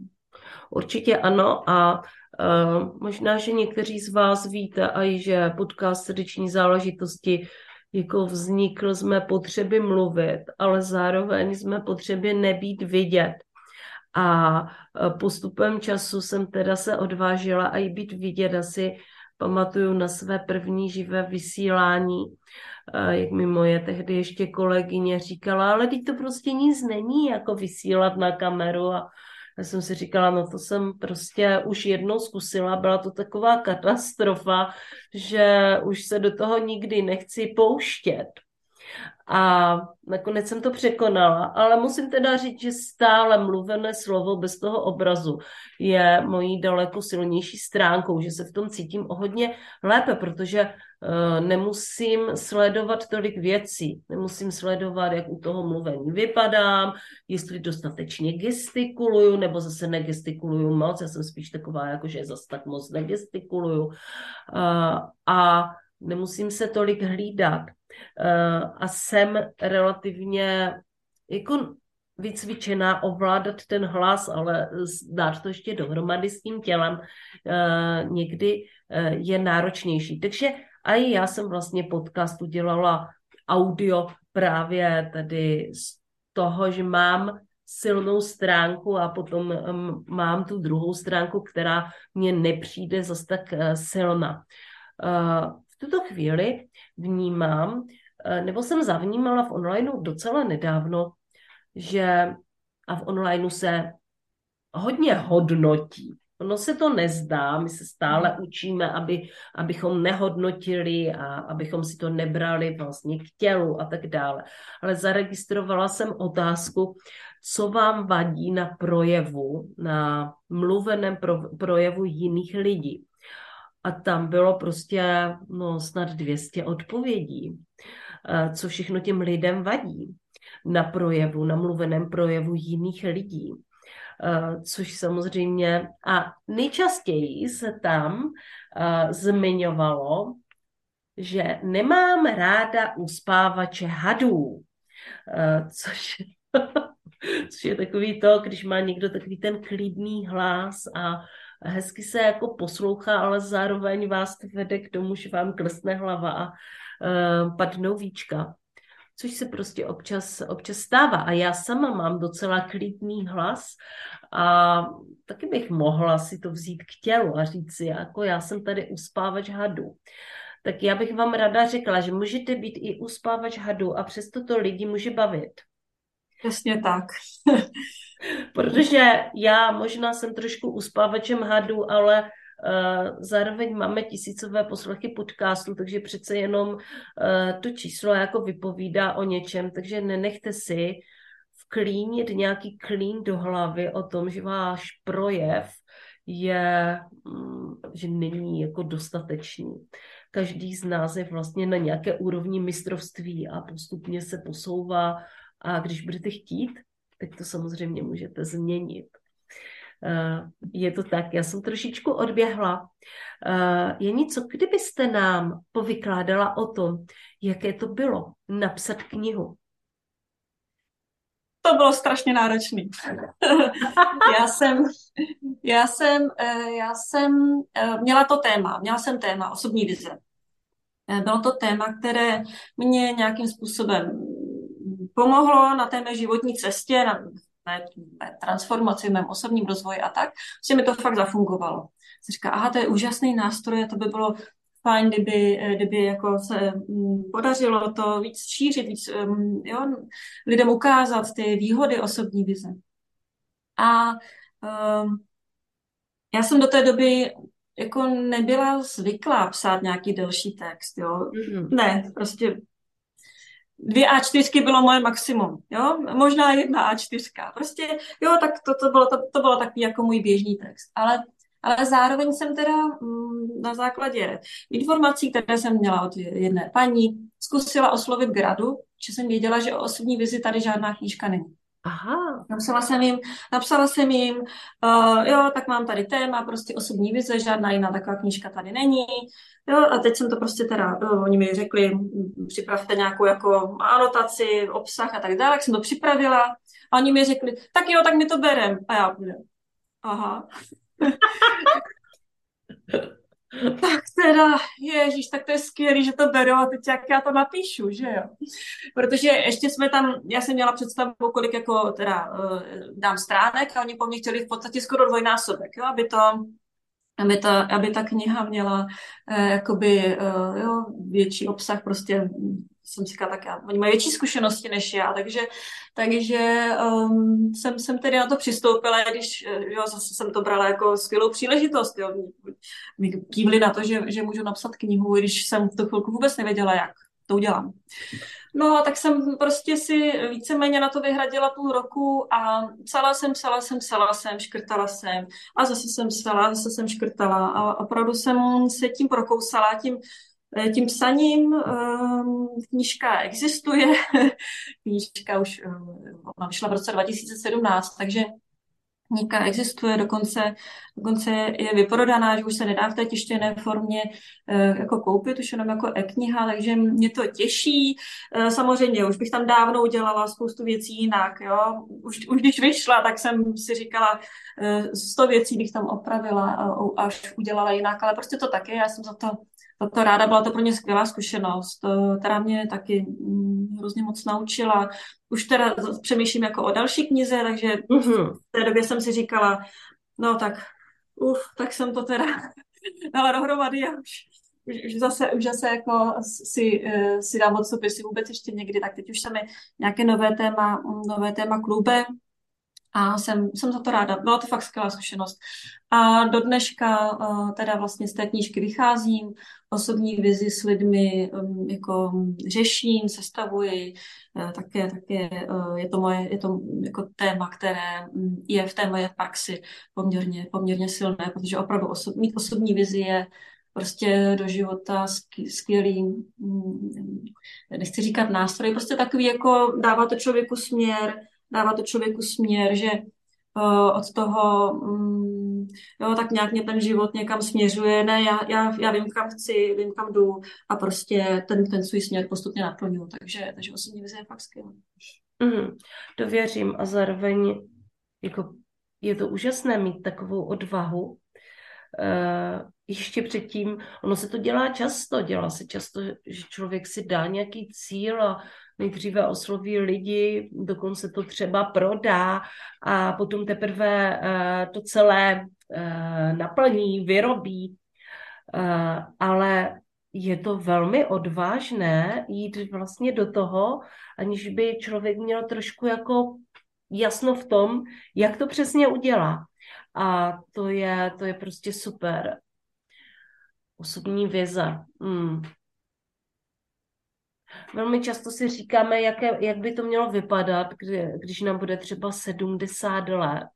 Určitě ano a uh, možná, že někteří z vás víte i, že podcast srdeční záležitosti jako vznikl jsme potřeby mluvit, ale zároveň jsme potřeby nebýt vidět. A e, postupem času jsem teda se odvážila i být vidět, asi pamatuju na své první živé vysílání, e, jak mi moje tehdy ještě kolegyně říkala, ale teď to prostě nic není, jako vysílat na kameru a já jsem si říkala, no to jsem prostě už jednou zkusila, byla to taková katastrofa, že už se do toho nikdy nechci pouštět. A nakonec jsem to překonala, ale musím teda říct, že stále mluvené slovo bez toho obrazu je mojí daleko silnější stránkou, že se v tom cítím o hodně lépe, protože uh, nemusím sledovat tolik věcí, nemusím sledovat, jak u toho mluvení vypadám, jestli dostatečně gestikuluju, nebo zase negestikuluju moc, já jsem spíš taková, jako že zase tak moc negestikuluju. Uh, a nemusím se tolik hlídat. Eh, a jsem relativně jako vycvičená ovládat ten hlas, ale dát to ještě dohromady s tím tělem eh, někdy eh, je náročnější. Takže a i já jsem vlastně podcast udělala audio právě tady z toho, že mám silnou stránku a potom mám tu druhou stránku, která mě nepřijde zase tak silná v tuto chvíli vnímám, eh, nebo jsem zavnímala v onlineu docela nedávno, že a v onlineu se hodně hodnotí. Ono se to nezdá, my se stále hmm. učíme, aby, abychom nehodnotili a abychom si to nebrali vlastně k tělu a tak dále. Ale zaregistrovala jsem otázku, co vám vadí na projevu, na mluveném projevu jiných lidí a tam bylo prostě no, snad 200 odpovědí, eh, co všechno těm lidem vadí na projevu, na mluveném projevu jiných lidí. Eh, což samozřejmě a nejčastěji se tam uh, zmiňovalo, že nemám ráda uspávače hadů, což, což je takový to, když má někdo takový ten klidný hlas a hezky se jako poslouchá, ale zároveň vás to vede k tomu, že vám klesne hlava a uh, padnou víčka. Což se prostě občas, občas stává. A já sama mám docela klidný hlas a taky bych mohla si to vzít k tělu a říct si, jako já jsem tady uspávač hadu. Tak já bych vám rada řekla, že můžete být i uspávač hadu a přesto to lidi může bavit. Přesně tak. Protože já možná jsem trošku uspávačem hadu, ale uh, zároveň máme tisícové poslechy podcastu, takže přece jenom uh, to číslo jako vypovídá o něčem, takže nenechte si vklínit nějaký klín do hlavy o tom, že váš projev je, mm, že není jako dostatečný. Každý z nás je vlastně na nějaké úrovni mistrovství a postupně se posouvá a když budete chtít, tak to samozřejmě můžete změnit. Eh, je to tak, já jsem trošičku odběhla. Eh, je něco, kdybyste nám povykládala o tom, jaké to bylo napsat knihu? To bylo strašně náročné. já jsem, já jsem, eh, já jsem měla to téma, měla jsem téma osobní vize. Bylo to téma, které mě nějakým způsobem pomohlo na té mé životní cestě, na mé, mé transformaci, mém osobním rozvoji a tak, že mi to fakt zafungovalo. Jsem říká, aha, to je úžasný nástroj a to by bylo fajn, kdyby, kdyby jako se mm, podařilo to víc šířit, víc um, jo, lidem ukázat ty výhody osobní vize. A um, já jsem do té doby jako nebyla zvyklá psát nějaký delší text, jo. Mm-hmm. Ne, prostě dvě A4 bylo moje maximum, jo, možná jedna A4. Prostě, jo, tak to, to, bylo, to, to bylo takový jako můj běžný text. Ale, ale zároveň jsem teda mm, na základě informací, které jsem měla od jedné paní, zkusila oslovit Gradu, že jsem věděla, že o osobní vizi tady žádná knížka není. Aha. Napsala jsem jim, napsala jsem jim, uh, jo, tak mám tady téma, prostě osobní vize, žádná jiná taková knížka tady není. Jo, a teď jsem to prostě teda, jo, oni mi řekli, připravte nějakou jako anotaci, obsah a tak dále, tak jsem to připravila. A oni mi řekli, tak jo, tak mi to berem. A já, aha. tak teda, ježíš, tak to je skvělý, že to beru a teď jak já to napíšu, že jo. Protože ještě jsme tam, já jsem měla představu, kolik jako teda uh, dám stránek a oni po mně chtěli v podstatě skoro dvojnásobek, jo, aby to, aby ta, aby ta kniha měla uh, jakoby uh, jo, větší obsah, prostě jsem říkala, tak já, oni mají větší zkušenosti než já, takže, takže um, jsem, jsem tedy na to přistoupila, když jo, zase jsem to brala jako skvělou příležitost. Jo. Mi kývli na to, že, že můžu napsat knihu, když jsem v tu chvilku vůbec nevěděla, jak to udělám. No, tak jsem prostě si víceméně na to vyhradila půl roku a psala jsem, psala jsem, psala jsem, škrtala jsem a zase jsem psala, zase jsem škrtala a opravdu jsem se tím prokousala, tím Eh, tím psaním ehm, knížka existuje, knížka už eh, ona vyšla v roce 2017, takže knížka existuje, dokonce, dokonce je vyprodaná, že už se nedá v té tištěné formě eh, jako koupit, už jenom jako e-kniha, takže mě to těší. Samozřejmě, už bych tam dávno udělala spoustu věcí jinak, jo. Už, už když vyšla, tak jsem si říkala, sto věcí bych tam opravila a až udělala jinak, ale prostě to taky, já jsem za to to ráda, byla to pro mě skvělá zkušenost, která mě taky mm, hrozně moc naučila. Už teda přemýšlím jako o další knize, takže mm-hmm. v té době jsem si říkala, no tak, uf, tak jsem to teda dala dohromady a už, už, už zase, už zase jako si, uh, si dám odstup, vůbec ještě někdy, tak teď už se mi nějaké nové téma, nové téma klube, a jsem, jsem za to ráda. Byla to fakt skvělá zkušenost. A do dneška teda vlastně z té knížky vycházím, osobní vizi s lidmi um, jako řeším, sestavuji, uh, také, také uh, je to moje, je to jako téma, které um, je v té moje praxi poměrně, poměrně silné, protože opravdu osob, mít osobní vizi je prostě do života skvělý, um, nechci říkat nástroj, prostě takový jako dává to člověku směr, dává to člověku směr, že uh, od toho, um, jo, tak nějak mě ten život někam směřuje, ne, já, já, já vím, kam chci, vím, kam jdu a prostě ten, ten svůj směr postupně naplňuju, takže, takže osobní vize je fakt skvělá. Mm, to věřím a zároveň jako je to úžasné mít takovou odvahu, uh, ještě předtím, ono se to dělá často, dělá se často, že člověk si dá nějaký cíl a nejdříve osloví lidi, dokonce to třeba prodá a potom teprve uh, to celé uh, naplní, vyrobí. Uh, ale je to velmi odvážné jít vlastně do toho, aniž by člověk měl trošku jako jasno v tom, jak to přesně udělá. A to je, to je prostě super. Osobní vize. Hmm. Velmi často si říkáme, jaké, jak by to mělo vypadat, kdy, když nám bude třeba 70 let.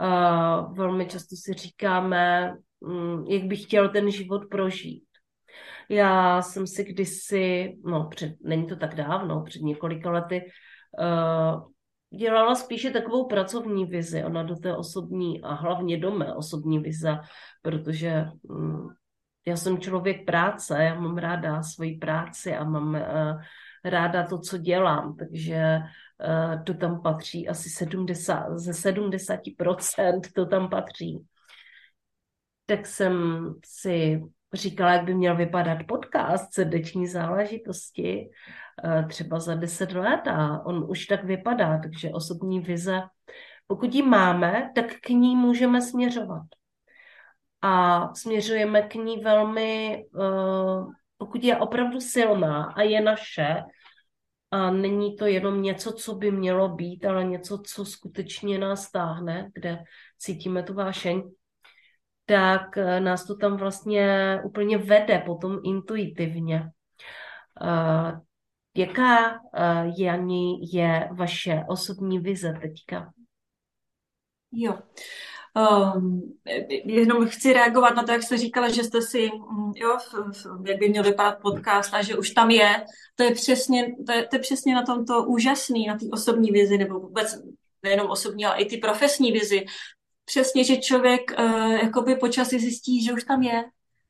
Uh, velmi často si říkáme, um, jak bych chtěl ten život prožít. Já jsem si kdysi, no před, není to tak dávno, před několika lety, uh, dělala spíše takovou pracovní vizi, ona do té osobní a hlavně do mé osobní vize, protože um, já jsem člověk práce, já mám ráda svoji práci a mám uh, ráda to, co dělám, takže uh, to tam patří asi 70, ze 70% to tam patří. Tak jsem si říkala, jak by měl vypadat podcast srdeční záležitosti uh, třeba za 10 let a on už tak vypadá, takže osobní vize, pokud ji máme, tak k ní můžeme směřovat. A směřujeme k ní velmi, uh, pokud je opravdu silná a je naše, a není to jenom něco, co by mělo být, ale něco, co skutečně nás táhne, kde cítíme tu vášeň, tak eh, nás to tam vlastně úplně vede potom intuitivně. Uh, jaká, uh, Jani, je vaše osobní vize teďka? Jo. Um, jenom chci reagovat na to, jak jste říkala, že jste si, mm, jo, jak by měl vypadat podcast a že už tam je. To je přesně, to je, to je přesně na tomto úžasný, na té osobní vizi, nebo vůbec nejenom osobní, ale i ty profesní vizi. Přesně, že člověk uh, jakoby počasí zjistí, že už tam je,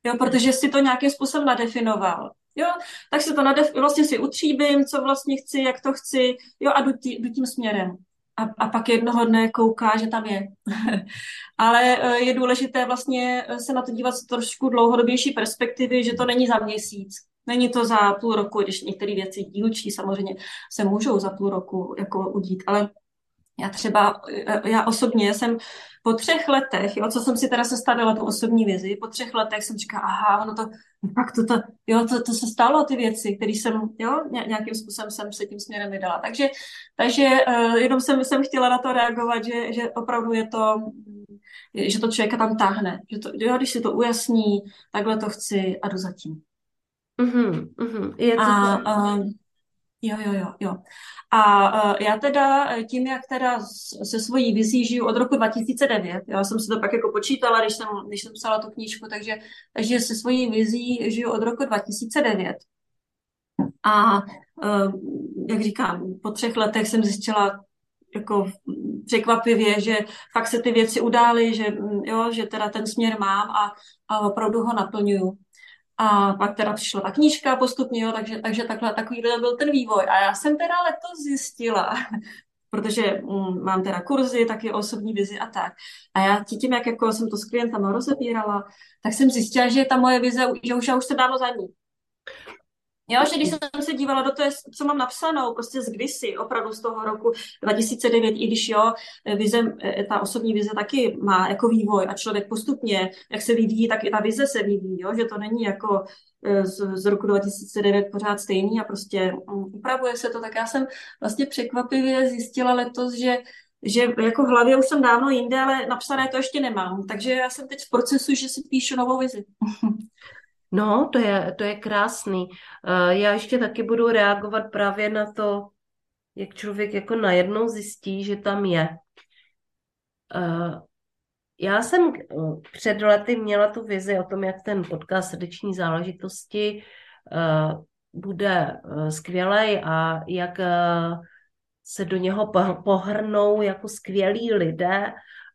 jo, protože si to nějakým způsobem nadefinoval. Jo, tak si to nadef, vlastně si utříbím, co vlastně chci, jak to chci, jo, a jdu, tí, jdu tím směrem a, a pak jednoho dne kouká, že tam je. Ale e, je důležité vlastně e, se na to dívat z trošku dlouhodobější perspektivy, že to není za měsíc. Není to za půl roku, když některé věci dílčí samozřejmě se můžou za půl roku jako udít, ale já třeba, e, já osobně jsem po třech letech, jo, co jsem si teda sestavila tu osobní vizi, po třech letech jsem říkala, aha, ono to, pak to, to, jo, to, to se stalo, ty věci, které jsem, jo, nějakým způsobem jsem se tím směrem vydala. Takže, takže uh, jenom jsem, jsem chtěla na to reagovat, že, že opravdu je to, že to člověka tam táhne, že to, jo, když si to ujasní, takhle to chci a jdu zatím. Mm-hmm, mm-hmm. Je to a, to... Uh, Jo, jo, jo, jo. A uh, já teda tím, jak teda se svojí vizí žiju od roku 2009, já jsem si to pak jako počítala, když jsem, když jsem psala tu knížku, takže, takže se svojí vizí žiju od roku 2009. A uh, jak říkám, po třech letech jsem zjistila jako překvapivě, že fakt se ty věci udály, že, jo, že teda ten směr mám a, a opravdu ho naplňuju. A pak teda přišla ta knížka postupně, jo, takže, takže takhle, takový byl ten vývoj. A já jsem teda letos zjistila, protože mm, mám teda kurzy, taky osobní vizi a tak. A já tím, jak jako jsem to s klientama rozebírala, tak jsem zjistila, že ta moje vize, že už já už se dávno za ní. Jo, že když jsem se dívala do toho, co mám napsanou, prostě z kdysi, opravdu z toho roku 2009, i když jo, vize, e, ta osobní vize taky má jako vývoj a člověk postupně, jak se vyvíjí, tak i ta vize se vyvíjí, jo, že to není jako e, z, z roku 2009 pořád stejný a prostě mm, upravuje se to, tak já jsem vlastně překvapivě zjistila letos, že že jako v hlavě už jsem dávno jinde, ale napsané to ještě nemám. Takže já jsem teď v procesu, že si píšu novou vizi. No, to je, to je krásný. Eh, já ještě taky budu reagovat právě na to, jak člověk jako najednou zjistí, že tam je. Eh, já jsem eh, před lety měla tu vizi o tom, jak ten podcast srdeční záležitosti bude skvělý a jak se do něho pohrnou jako skvělí lidé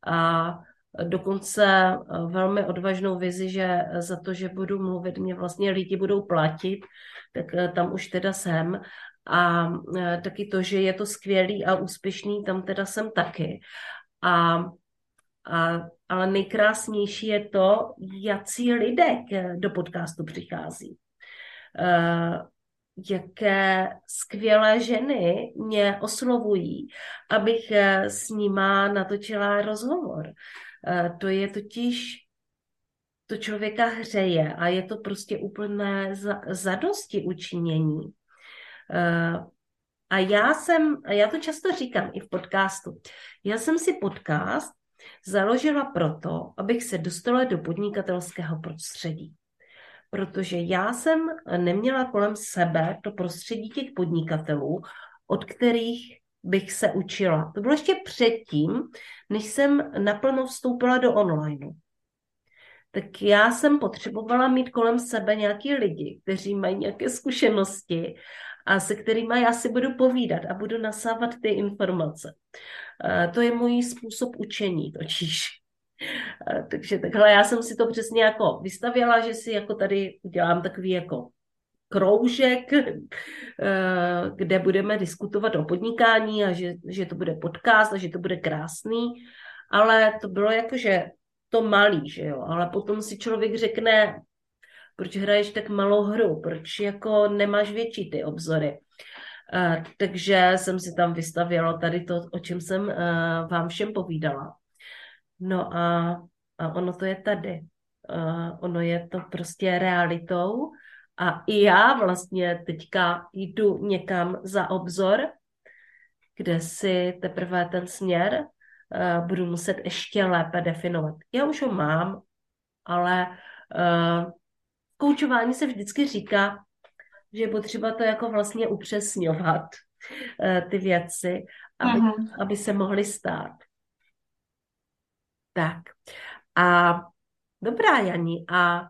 a dokonce eh, velmi odvážnou vizi, že za to, že budu mluvit, mě vlastně lidi budou platit, tak eh, tam už teda jsem. A eh, taky to, že je to skvělý a úspěšný, tam teda jsem taky. A, a, ale nejkrásnější je to, jaký lidé do podcastu přichází. Jaké skvělé ženy mě oslovují, abych s nima natočila rozhovor. Eh, to je totiž, to člověka hřeje a je to prostě úplné zadosti učinění. Eh, a já jsem, já to často říkám i v podcastu, já jsem si podcast založila proto, abych se dostala do podnikatelského prostředí. Protože já jsem neměla kolem sebe to prostředí těch podnikatelů, od kterých bych se učila. To bylo ještě předtím, než jsem naplno vstoupila do online. Tak já jsem potřebovala mít kolem sebe nějaký lidi, kteří mají nějaké zkušenosti a se kterými já si budu povídat a budu nasávat ty informace. To je můj způsob učení totiž. Takže takhle já jsem si to přesně jako vystavěla, že si jako tady udělám takový jako kroužek, eh, kde budeme diskutovat o podnikání a že, že to bude podcast a že to bude krásný, ale to bylo jako, že to malý, že jo, ale potom si člověk řekne, proč hraješ tak malou hru, proč jako nemáš větší ty obzory. Uh, takže jsem si tam vystavěla tady to, o čem jsem uh, vám všem povídala. No a, a ono to je tady. Ono je to prostě realitou a i já vlastně teďka jdu někam za obzor, kde si teprve ten směr uh, budu muset ještě lépe definovat. Já už ho mám, ale uh, koučování se vždycky říká, že je potřeba to jako vlastně upřesňovat, uh, ty věci, aby, uh-huh. aby se mohly stát. Tak. A dobrá, Jani, a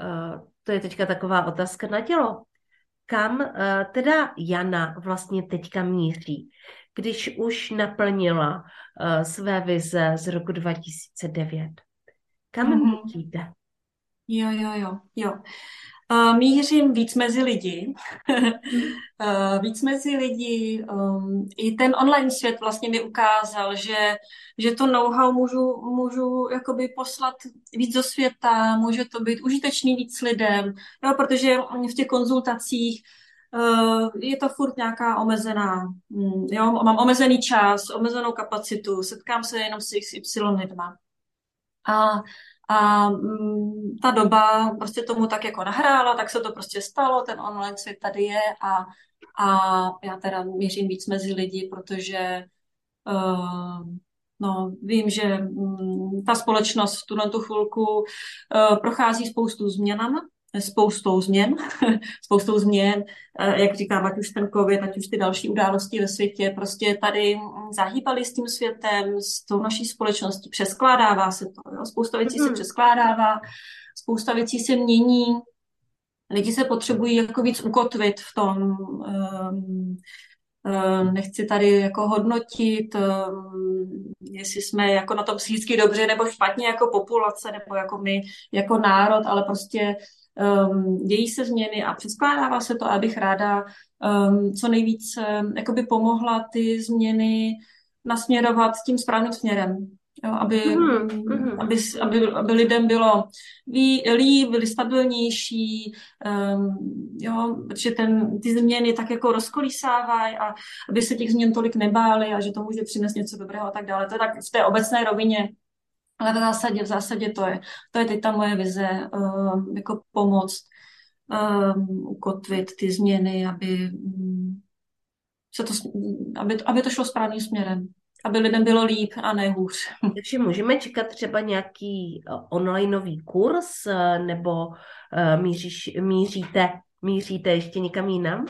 uh, to je teďka taková otázka na tělo. Kam uh, teda Jana vlastně teďka míří, když už naplnila uh, své vize z roku 2009? Kam mm-hmm. míříte? Jo, jo, jo, jo. Mířím víc mezi lidi. víc mezi lidi. Um, I ten online svět vlastně mi ukázal, že, že to know-how můžu, můžu jakoby poslat víc do světa, může to být užitečný víc lidem, jo, protože v těch konzultacích uh, je to furt nějaká omezená, um, jo, mám omezený čas, omezenou kapacitu, setkám se jenom s XY lidma. A a mm, ta doba prostě tomu tak jako nahrála, tak se to prostě stalo, ten online svět tady je a, a já teda mířím víc mezi lidi, protože uh, no, vím, že um, ta společnost v tuhle tu chvilku uh, prochází spoustu změnama spoustou změn, spoustou změn, eh, jak říkám, ať už ten covid, ať už ty další události ve světě, prostě tady zahýbali s tím světem, s tou naší společností, přeskládává se to, jo? spousta věcí mm-hmm. se mhm. přeskládává, spousta věcí se mění, lidi se potřebují jako víc ukotvit v tom, um, nechci tady jako hodnotit, um, jestli jsme jako na tom psychicky dobře nebo špatně jako populace nebo jako my jako národ, ale prostě um, dějí se změny a předskládává se to, abych ráda um, co nejvíc um, jakoby pomohla ty změny nasměrovat tím správným směrem. Jo, aby, mm, aby, aby, aby lidem bylo líp, byli stabilnější, um, jo, protože ten, ty změny tak jako rozkolísávají a aby se těch změn tolik nebáli a že to může přinést něco dobrého a tak dále. To je tak v té obecné rovině ale v zásadě, v zásadě to je, to je teď ta moje vize, um, jako pomoct um, ukotvit ty změny, aby, um, se to, aby, aby to šlo správným směrem aby lidem bylo líp a ne hůř. Takže můžeme čekat třeba nějaký uh, onlineový kurz uh, nebo uh, míříš, míříte, míříte ještě někam jinam?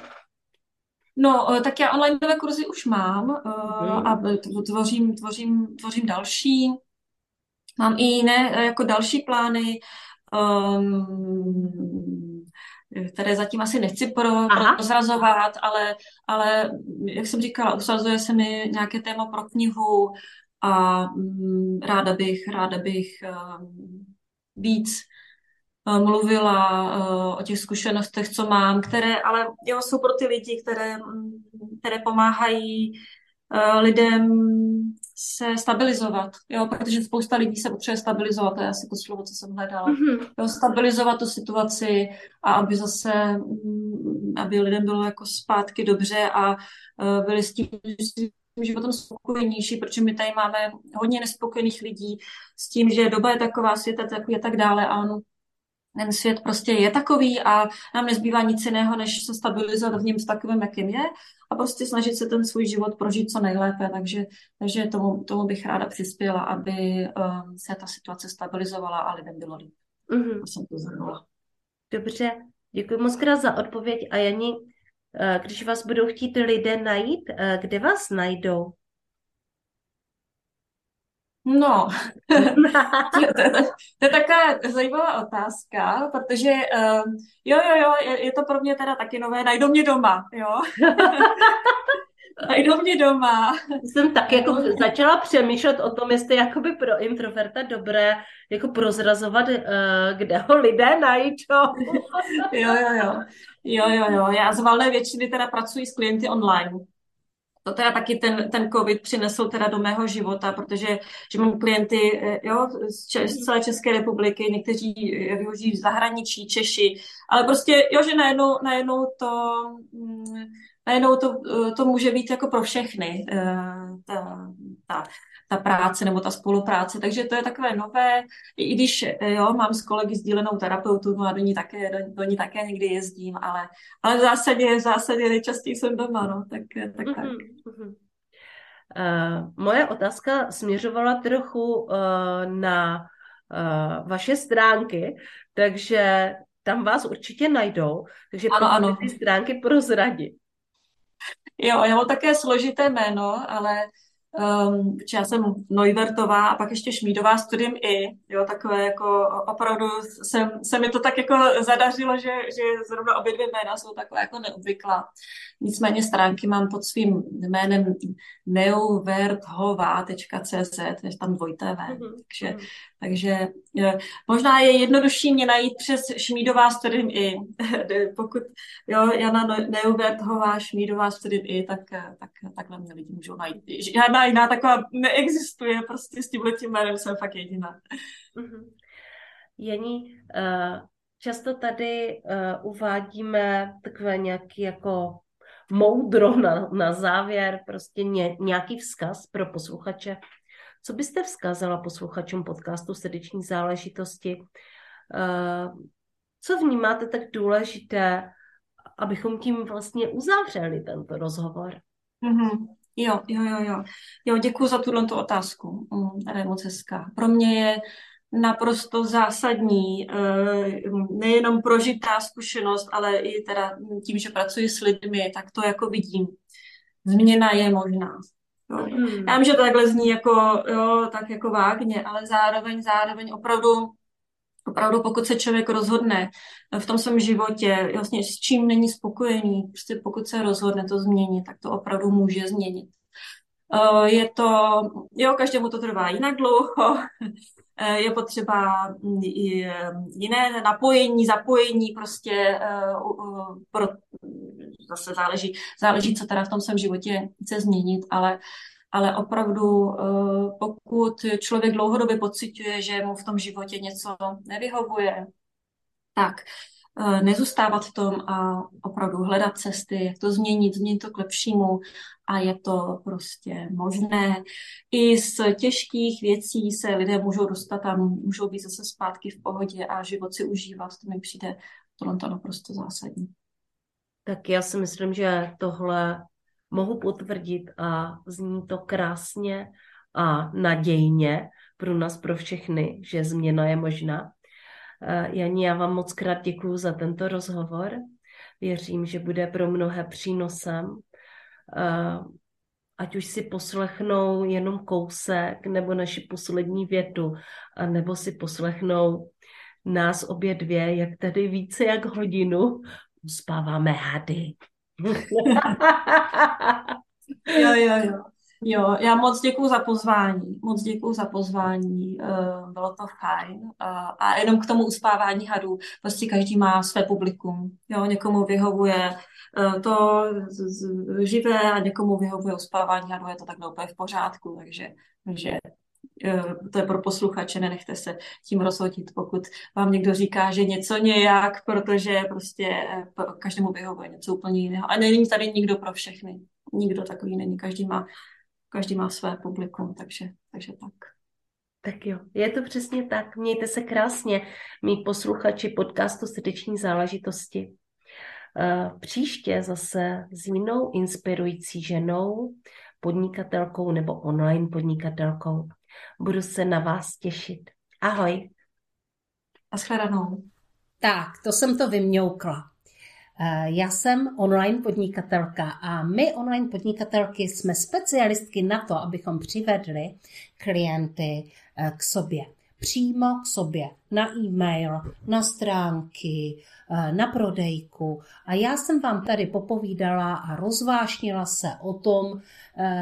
No, tak já onlineové kurzy už mám hmm. a tvořím, tvořím, tvořím další. Mám i jiné eh, jako další plány, um, které zatím asi nechci pro, prozrazovat, ale, ale jak jsem říkala, usazuje se mi nějaké téma pro knihu a um, ráda bych, ráda bych um, víc uh, mluvila uh, o těch zkušenostech, co mám, které ale jo, jsou pro ty lidi, které, které pomáhají lidem se stabilizovat, jo, protože spousta lidí se potřebuje stabilizovat, to je asi to slovo, co jsem hledala. Mm-hmm. Jo, stabilizovat tu situaci a aby zase, mm, aby lidem bylo jako zpátky dobře a uh, byli s tím životem spokojenější, protože my tady máme hodně nespokojených lidí s tím, že doba je taková, svět je takový a tak dále a on ten svět prostě je takový a nám nezbývá nic jiného, než se stabilizovat v něm s takovým, jakým je a prostě snažit se ten svůj život prožít co nejlépe. Takže, takže tomu, tomu bych ráda přispěla, aby um, se ta situace stabilizovala a lidem bylo líp. Mm-hmm. jsem to zhrnula. Dobře, děkuji moc krát za odpověď a Jani, když vás budou chtít lidé najít, kde vás najdou? No, to, to, to, to je taková zajímavá otázka, protože um, jo, jo, jo, je, je to pro mě teda taky nové, najdou mě doma, jo. najdou mě doma. Jsem tak jako začala přemýšlet o tom, jestli jakoby pro introverta dobré jako prozrazovat, uh, kde ho lidé najdou. jo, jo, jo. Jo, jo, jo. Já z valné většiny teda pracuji s klienty online to teda taky ten, ten covid přinesl teda do mého života, protože že mám klienty eh, jo, z, Če- z celé České republiky, někteří využijí v zahraničí, Češi, ale prostě, jo, že najednou, najednou to, mm, najednou to, eh, to může být jako pro všechny, eh, ta, ta, ta práce nebo ta spolupráce. Takže to je takové nové, i když jo, mám s kolegy sdílenou terapeutu, no a do ní také, do, do ní také někdy jezdím, ale, ale v zásadě, v zásadě nejčastěji jsem doma, no, tak, tak, tak. Mm-hmm. Uh, moje otázka směřovala trochu uh, na uh, vaše stránky, takže tam vás určitě najdou, takže ano, ano. ty stránky prozradit. Jo, já mám také složité jméno, ale Um, já jsem Neuwertová a pak ještě Šmídová studiem i, jo, takové jako opravdu se, se mi to tak jako zadařilo, že, že zrovna obě dvě jména jsou takové jako neobvyklá. Nicméně stránky mám pod svým jménem neuwerthová.cz, je tam dvojité V, mm-hmm. takže, mhm. takže možná je jednodušší mě najít přes Šmídová studiem i, pokud jo, Jana Neuwerthová, Šmídová studiem i, tak, tak takhle mě lidi můžou najít. Žádná jiná taková neexistuje, prostě s tímhle tím jménem jsem fakt jediná. Mm-hmm. Jení, uh, často tady uh, uvádíme takové nějaký jako moudro na, na závěr, prostě ně, nějaký vzkaz pro posluchače. Co byste vzkázala posluchačům podcastu Srdeční záležitosti? Uh, co vnímáte tak důležité, abychom tím vlastně uzavřeli tento rozhovor? Mm-hmm. Jo, jo, jo, jo. Jo, děkuji za tuto otázku. Mm, je moc hezká. Pro mě je naprosto zásadní, eh, nejenom prožitá zkušenost, ale i teda tím, že pracuji s lidmi, tak to jako vidím. Změna je možná. Jo. Hmm. Já vím, že to takhle zní jako, jo, tak jako vágně, ale zároveň, zároveň opravdu opravdu pokud se člověk rozhodne v tom svém životě, vlastně s čím není spokojený, prostě pokud se rozhodne to změnit, tak to opravdu může změnit. Eh, je to, jo, každému to trvá jinak dlouho, je potřeba mm, jiné napojení, zapojení, prostě eh, pro, zase záleží, záleží, co teda v tom svém životě chce změnit, ale ale opravdu eh, pokud člověk dlouhodobě pociťuje, že mu v tom životě něco nevyhovuje, tak eh, nezůstávat v tom a opravdu hledat cesty, jak to změnit, změnit to k lepšímu a je to prostě možné. I z těžkých věcí se lidé můžou dostat a můžou být zase zpátky v pohodě a život si užívat. To mi přijde to naprosto zásadní. Tak já si myslím, že tohle mohu potvrdit a zní to krásně a nadějně pro nás, pro všechny, že změna je možná. Janí, já vám moc krát děkuji za tento rozhovor. Věřím, že bude pro mnohé přínosem. Ať už si poslechnou jenom kousek nebo naši poslední větu, nebo si poslechnou nás obě dvě, jak tady více jak hodinu uspáváme hady. jo, jo, jo. Jo, já moc děkuji za pozvání, moc děkuji za pozvání, uh, bylo to fajn. A jenom k tomu uspávání hadů, prostě každý má své publikum, jo, někomu vyhovuje uh, to živé a někomu vyhovuje uspávání hadů, je to tak úplně v pořádku, takže, takže Eh, to je pro posluchače, nenechte se tím rozhodit, pokud vám někdo říká, že něco nějak, protože prostě eh, každému vyhovuje něco úplně jiného. A není tady nikdo pro všechny. Nikdo takový není. Každý má, každý má své publikum, takže, takže tak. Tak jo, je to přesně tak. Mějte se krásně, mý posluchači podcastu Srdeční záležitosti. Eh, příště zase s jinou inspirující ženou, podnikatelkou nebo online podnikatelkou. Budu se na vás těšit. Ahoj. A shledanou. Tak, to jsem to vymňoukla. Eh, já jsem online podnikatelka a my online podnikatelky jsme specialistky na to, abychom přivedli klienty eh, k sobě. Přímo k sobě, na e-mail, na stránky, eh, na prodejku. A já jsem vám tady popovídala a rozvášnila se o tom,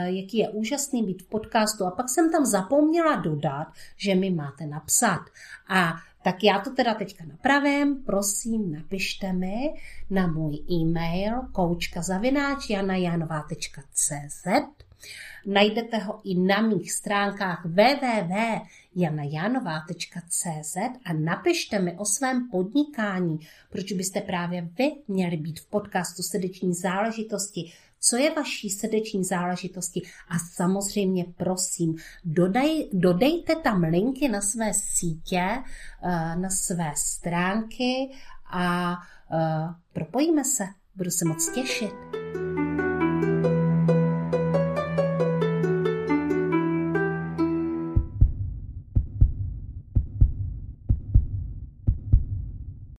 jaký je úžasný být v podcastu. A pak jsem tam zapomněla dodat, že mi máte napsat. A tak já to teda teďka napravím, prosím, napište mi na můj e-mail koučkazavináčjanajanová.cz Najdete ho i na mých stránkách www.janajanová.cz a napište mi o svém podnikání, proč byste právě vy měli být v podcastu Srdeční záležitosti, co je vaší srdeční záležitosti a samozřejmě prosím, dodej, dodejte tam linky na své sítě, eh, na své stránky a eh, propojíme se. Budu se moc těšit.